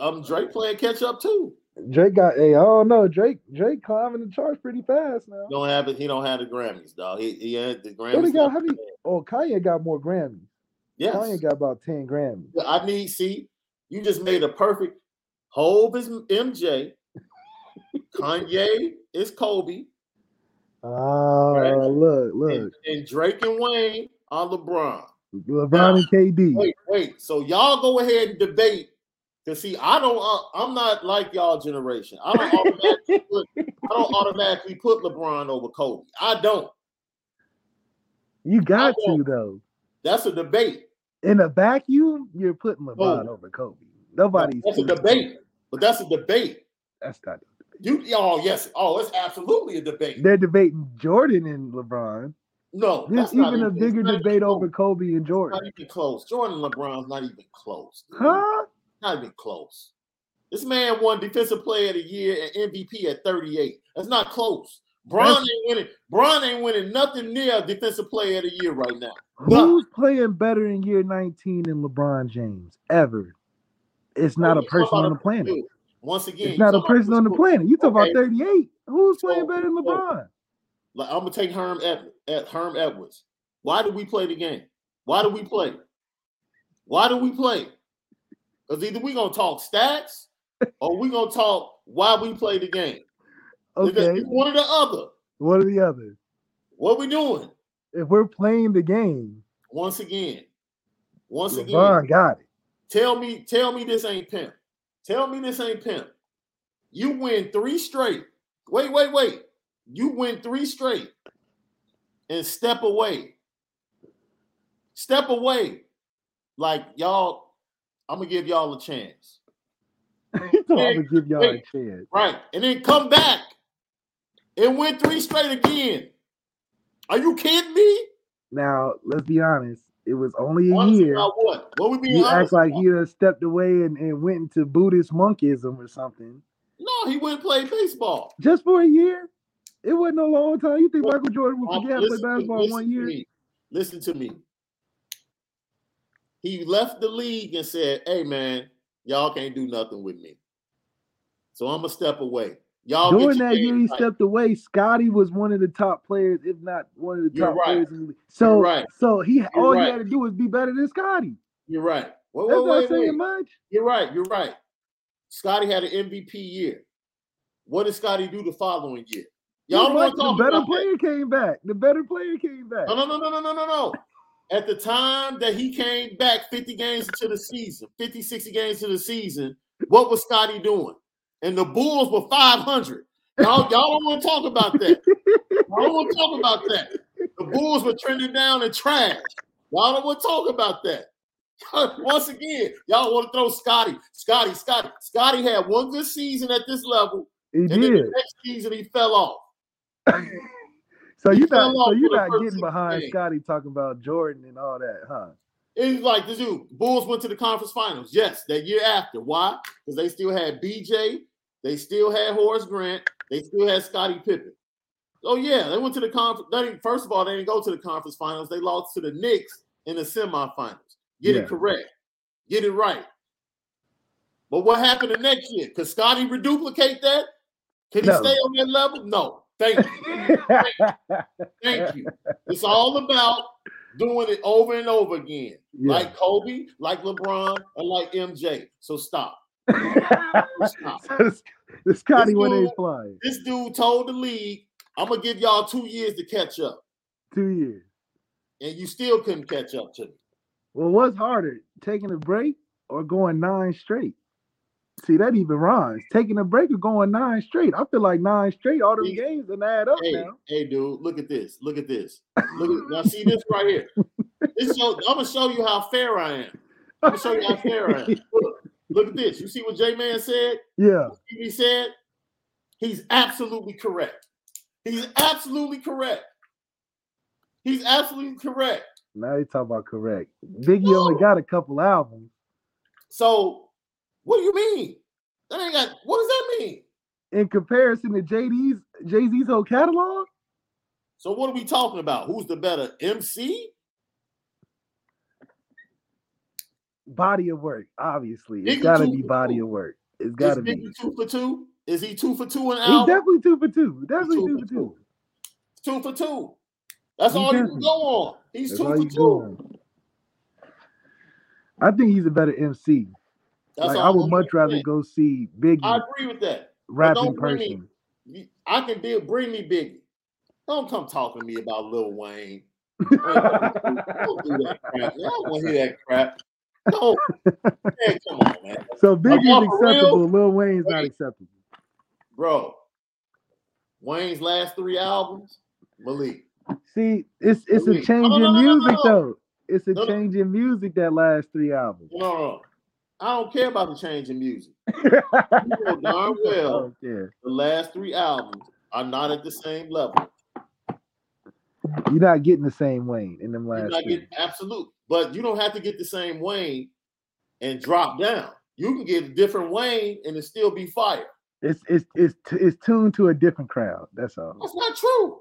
Um, Drake playing catch up too. Drake got hey, I don't know. Drake Drake climbing the charts pretty fast now. Don't have it. He don't have the Grammys, dog. He he had the What he Grammys. got? How many? Oh, Kanye got more Grammys. Yeah, Kanye got about 10 Grammys. I need see. You just made a perfect. Hove is MJ. Kanye is Kobe. Oh, Right. look, look. and Drake and Wayne are LeBron. LeBron and KD. Wait, wait. So y'all go ahead and debate. Cause see, I don't. Uh, I'm not like y'all generation. I don't automatically put. I don't automatically put LeBron over Kobe. I don't. You got I to won't. though. That's a debate. In a vacuum, you're putting oh. LeBron No. over Kobe. Nobody's That's a debate. But that's a debate. That's not. You. Oh yes. Oh, it's absolutely a debate. They're debating Jordan and LeBron. No, There's even a it's bigger debate over Kobe and It's Jordan. Not even close. Jordan and LeBron's not even close. dude. Huh? Not even close. This man won Defensive Player of the Year and MVP at 38. That's not close. Bron That's- ain't winning. Bron ain't winning nothing near Defensive Player of the Year right now. Nothing. Who's playing better in year 19 than LeBron James ever? It's not a person on the planet. dude, Once again, It's not a person on the this- planet. You talk Okay. about 38. Who's So- playing better than LeBron? Like, I'm gonna take Herm Ed, Ed- Herm Edwards. Why do we play the game? Why do we play? Why do we play? Because either we gonna talk stats or we gonna talk why we play the game. Okay. one or the other. What are the others? What we doing? If we're playing the game, Once again, once LeBron again, got it. tell me, tell me this ain't pimp. Tell me this ain't pimp. You win three straight. Wait, wait, wait. You win three straight and step away. Step away. Like y'all, I'm gonna give y'all a chance. I'm gonna give y'all wait. a chance. Right. And then come back and went three straight again. Are you kidding me? Now, let's be honest. It was only a Honest year. about what? What we being You act like about? he stepped away and, and went into Buddhist monkism or something. No, he wouldn't play baseball. Just for a year. It wasn't a long time. You think Well, Michael Jordan would forget to play basketball in one year? Listen to me. He left the league and said, "Hey man, y'all can't do nothing with me, so I'm gonna step away. Y'all During that year, he right." stepped away. Scottie was one of the top players, if not one of the You're top right. players in the league. So, right. so he all right. he had to do was be better than Scottie. You're right. Wait, That's wait, not wait, saying much. You're right. You're right. Scottie had an MVP year. What did Scottie do the following year? Y'all don't want to the talk better about that. player came back. The better player came back. No, no, no, no, no, no, no, no. At the time that he came back 50 games into the season, 50, 60 games into the season, what was Scottie doing? And the Bulls were 500. Y'all, y'all don't want to talk about that. Y'all don't want to talk about that. The Bulls were trending down in trash. Y'all don't want to talk about that. Once again, y'all want to throw Scottie, Scottie, Scottie. Scottie had one good season at this level, He and then did. the next season he fell off. So He you fell not off so you for the not getting behind. Scottie talking about Jordan and all that, huh? It's like the dude. Bulls went to the conference finals. Yes, that year after. Why? Because they still had BJ, they still had Horace Grant, they still had Scottie Pippen. Oh yeah, they went to the conference. They first of all, they didn't go to the conference finals. They lost to the Knicks in the semifinals. Get Yeah. it correct. Get it right. But what happened the next year? Could Scottie reduplicate that? Can he stay on that level? No. Thank you. Thank you. It's all about doing it over and over again. Yeah. Like Kobe, like LeBron, and like MJ. So stop. Stop. the Scottie when they dude- flying. This dude told the league, I'm gonna give y'all two years to catch up. Two years. And you still couldn't catch up to me. Well, what's harder, taking a break or going nine straight? See, that even rhymes. Taking a break or going nine straight. I feel like nine straight, all them games and add up Hey, now. hey, dude, look at this. Look at this. Look at now. See this right here. This show, I'm gonna show you how fair I am. I'm gonna show you how fair I am. Look, look at this. You see what J Man said? Yeah. he said, he's absolutely correct. He's absolutely correct. He's absolutely correct. Now they talk about correct. Biggie only got a couple albums. So, what do you mean? That ain't got. What does that mean? In comparison to JD's Jay-Z's whole catalog, So, what are we talking about? Who's the better MC? body of work, obviously. It's Biggie gotta be body two. of work. It's gotta be. Two for two? Is he two for two in He's definitely two for two. Definitely two two for two. two for two. That's He all you can go on. He's That's two for two. I think he's a better MC. That's like I would much rather go see Biggie I agree with that. rap don't in bring me- person. I can be bring me Biggie. Don't come talking to me about Lil Wayne. Don't do that crap. I don't want to hear that crap. No, man, come on, man, So Biggie's y'all real? acceptable. Lil Wayne's not acceptable. bro. Wayne's last three albums, Malik. See, it's it's a change in no, no, no, music no. though. It's a change in music that last three albums. No, no. I don't care about the change in music. You know darn well yeah. the last three albums are not at the same level. You're not getting the same Wayne in them last getting absolute, but you don't have to get the same Wayne and drop down. You can get a different Wayne and it still be fire. It's it's it's t- it's tuned to a different crowd. That's all. That's not true.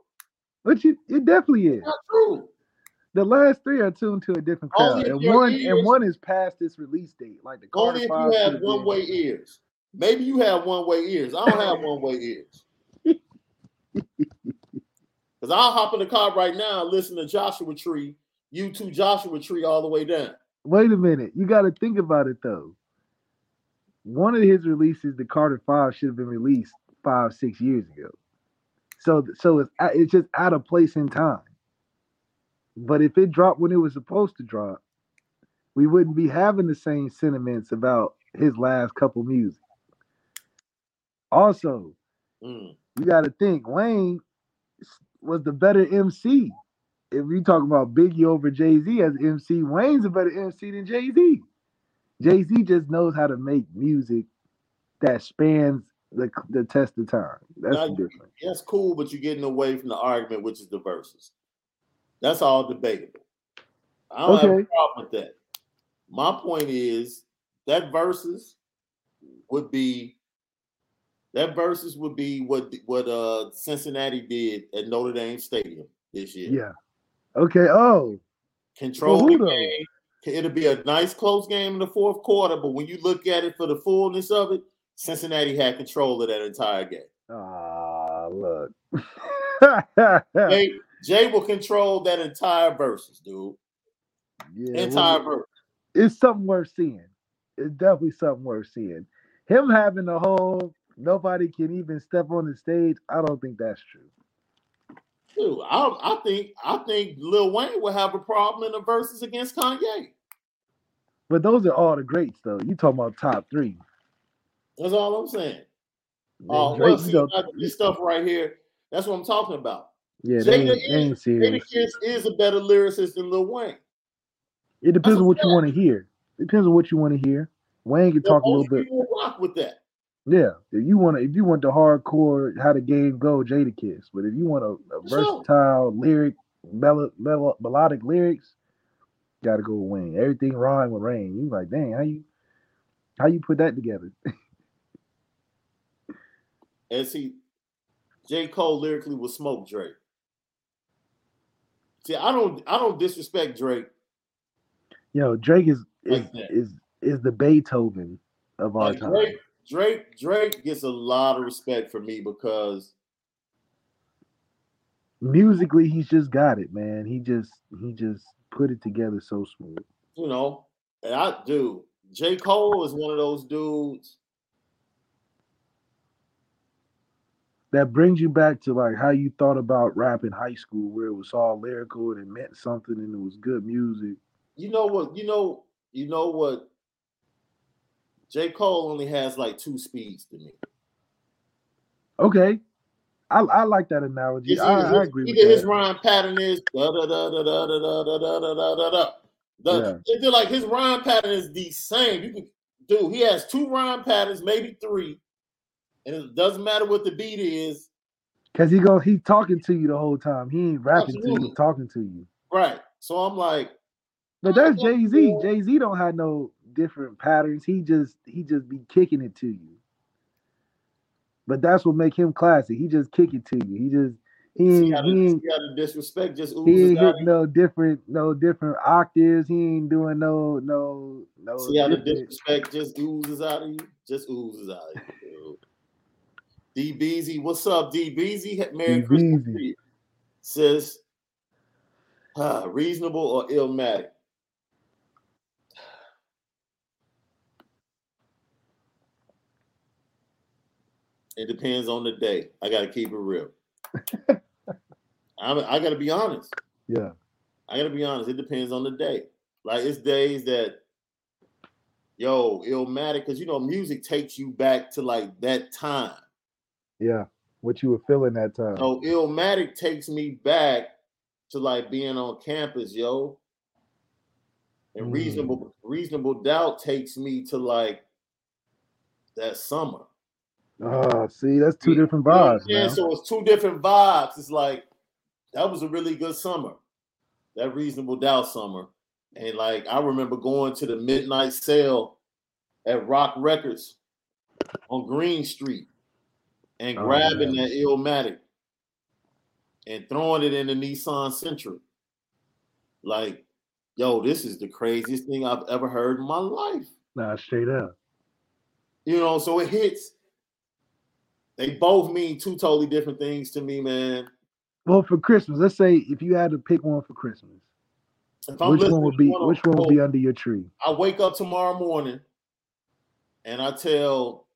But you, it definitely is. Not true. The last three are tuned to a different crowd, and one ears- and one is past its release date. Like the Carter Only if you have one way ears. Maybe you have one way ears. I don't have one way ears. Because I'll hop in the car right now and listen to Joshua Tree, U2 Joshua Tree all the way down. Wait a minute. You got to think about it though. One of his releases, the Carter Five, should have been released five, six years ago. So, so it's it's just out of place in time. But if it dropped when it was supposed to drop, we wouldn't be having the same sentiments about his last couple music. Also, Mm. you got to think Wayne was the better MC. If you talk about Biggie over Jay Z as MC, Wayne's a better MC than Jay Z. Jay Z just knows how to make music that spans the the test of time. That's Now, the difference. That's cool, but you're getting away from the argument, which is the verses. That's all debatable. I don't have a problem with that. My point is that verses would be that verses would be what what uh Cincinnati did at Notre Dame Stadium this year. Yeah. Okay. Oh, Control the game. It'll be a nice close game in the fourth quarter, but when you look at it for the fullness of it, Cincinnati had control of that entire game. ah, look. Jay, Jay will control that entire verses, dude. yeah, Entire well, verse. it's something worth seeing. It's definitely something worth seeing. Him having the whole nobody can even step on the stage. I don't think that's true. Dude, I, I think I think Lil Wayne will have a problem in the verses against Kanye. But those are all the greats, though. You talking about top three? That's all I'm saying. Oh, Drake, well, see, this stuff right here, that's what I'm talking about. Yeah, they ain't, Jada they ain't is, serious. Jada Kiss is a better lyricist than Lil Wayne. It depends That's on what you want to hear. It Depends on what you want to hear. Wayne can But talk a little bit. rock with that. Yeah, if you want to, if you want the hardcore how the game go, Jadakiss. But if you want a, a Sure. versatile lyric, melo, melo, melodic lyrics, gotta go with Wayne. Everything rhyme with Rain. You like, dang, how you how you put that together? And see, J. Cole lyrically was smoke Drake. See, I don't I don't disrespect Drake. Yo, Drake is is Like is is the Beethoven of our Like time. Drake, Drake, Drake gets a lot of respect for me because Musically, he's just got it, man. He just he just put it together so smooth. you know, and I do. J. Cole is one of those dudes. That brings you back to like how you thought about rap in high school, where it was all lyrical and it meant something and it was good music. You know what? You know, you know what? J. Cole only has like two speeds to me. Okay, I, I like that analogy. It's I, I his- agree with either his that. rhyme pattern is da da da da da da da da da da da da. Yeah. It's like his rhyme pattern is the same. You can do. He has two rhyme patterns, maybe three, and it doesn't matter what the beat is. Cause he go he talking to you the whole time. He ain't rapping to you, talking to you. Right. So I'm like, But that's Jay Z. Jay Z don't have no different patterns. He just he just be kicking it to you. But that's what make him classic. He just kick it to you. He just he ain't, he ain't see how the disrespect just he ain't hitting no different no different octaves. He ain't doing no no no. See how the disrespect just oozes out of you? Just oozes out of you. D Beezy, what's up, D Beezy? Merry D. Christmas to you. Says, reasonable or illmatic? It depends on the day. I gotta keep it real. I'm, I gotta be honest. Yeah. I gotta be honest. It depends on the day. Like it's days that, yo, illmatic, because you know music takes you back to like that time. Yeah. What you were feeling that time. Oh, illmatic takes me back to like being on campus, yo. And Mm. reasonable reasonable doubt takes me to like that summer. Oh, see, that's two different you know what I'm vibes, man. So it's two different vibes. It's like that was a really good summer, that reasonable doubt summer. And like I remember going to the midnight sale at Rock Records on Green Street and Oh, grabbing that Illmatic and throwing it in the Nissan Sentra. Like, yo, this is the craziest thing I've ever heard in my life. Nah, straight up. You know, so it hits. They both mean two totally different things to me, man. Well, for Christmas, let's say if you had to pick one for Christmas, which one would be of- which one would be under your tree? I wake up tomorrow morning and I tell,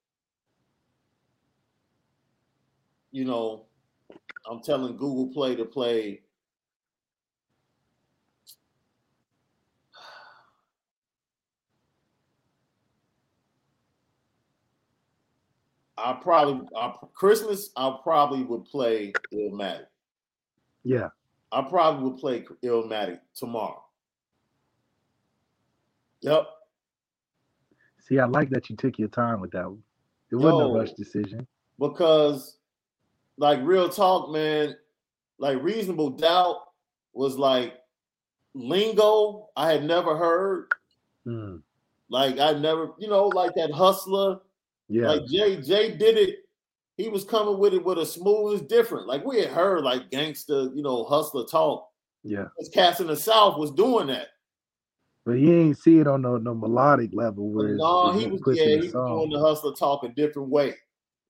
you know, I'm telling Google Play to play. I probably I, Christmas I probably would play Illmatic. Yeah. I probably would play Illmatic tomorrow. Yep. See, I like that you took your time with that one. It wasn't Yo. a rush decision. because like real talk man like reasonable doubt was like lingo i had never heard. Mm, like i never you know like that hustler. Yeah. like jay jay did it. He was coming with it with a smooth it's different. Like we had heard like gangster you know hustler talk. Yeah. Those cats in the south was doing that. But you ain't see it on no, no melodic level where no he was yeah he was doing the hustler talk a different way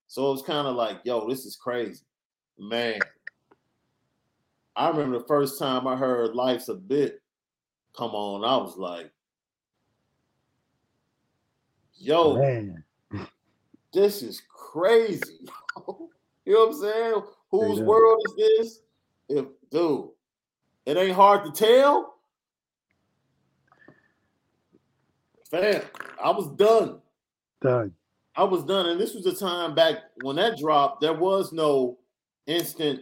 so it was kind of like yo this is crazy man I remember the first time I heard Life's a Bit come on, I was like, yo, Man, this is crazy. you know what I'm saying? Whose world is this? If dude, it ain't hard to tell. Fam, I was done. done. I was done. And this was the time back when that dropped, there was no instant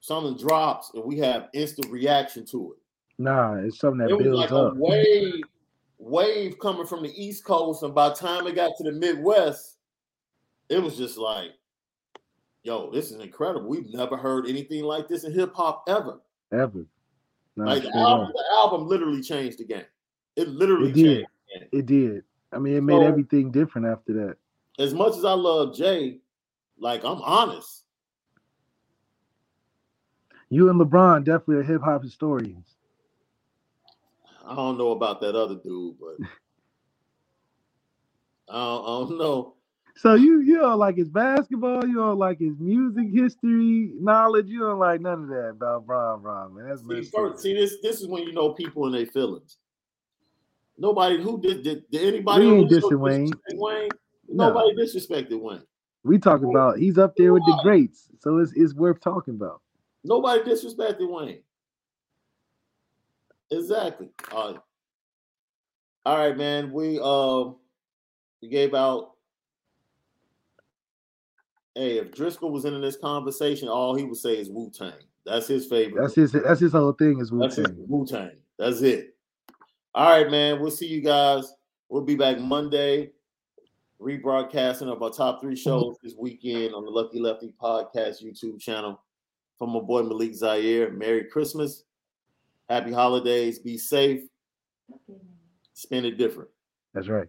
something drops and we have instant reaction to it. Nah, it's something that it was builds like up. a wave, wave coming from the East Coast, and by the time it got to the Midwest, it was just like, yo, this is incredible. We've never heard anything like this in hip hop ever. Ever. No, Like the album, the album literally changed the game. It literally It changed. did. the game. It did. I mean, it made So- everything different after that. As much as I love Jay, like I'm honest. You and LeBron definitely are hip hop historians. I don't know about that other dude, but I don't, I don't know. So you you don't like his basketball, you don't like his music history knowledge, you don't like none of that about Bron Bron, man. That's See, first, see this this is when you know people and their feelings. Nobody who did did, did anybody We ain't dissing Wayne. Wayne? No. Nobody disrespected Wayne. We talk about he's up there with the greats, so it's it's worth talking about. Nobody disrespected Wayne. Exactly. Uh, all right, man. We uh we gave out. Hey, if Driskell was in this conversation, all he would say is Wu Tang. That's his favorite. That's his that's his whole thing is Wu That's Tang. Wu Tang. That's it. All right, man. We'll see you guys. We'll be back Monday, rebroadcasting of our top three shows this weekend on the Lucky Lefty Podcast YouTube channel. From my boy Malik Zaire. Merry Christmas. Happy holidays. Be safe. Spend it different. That's right.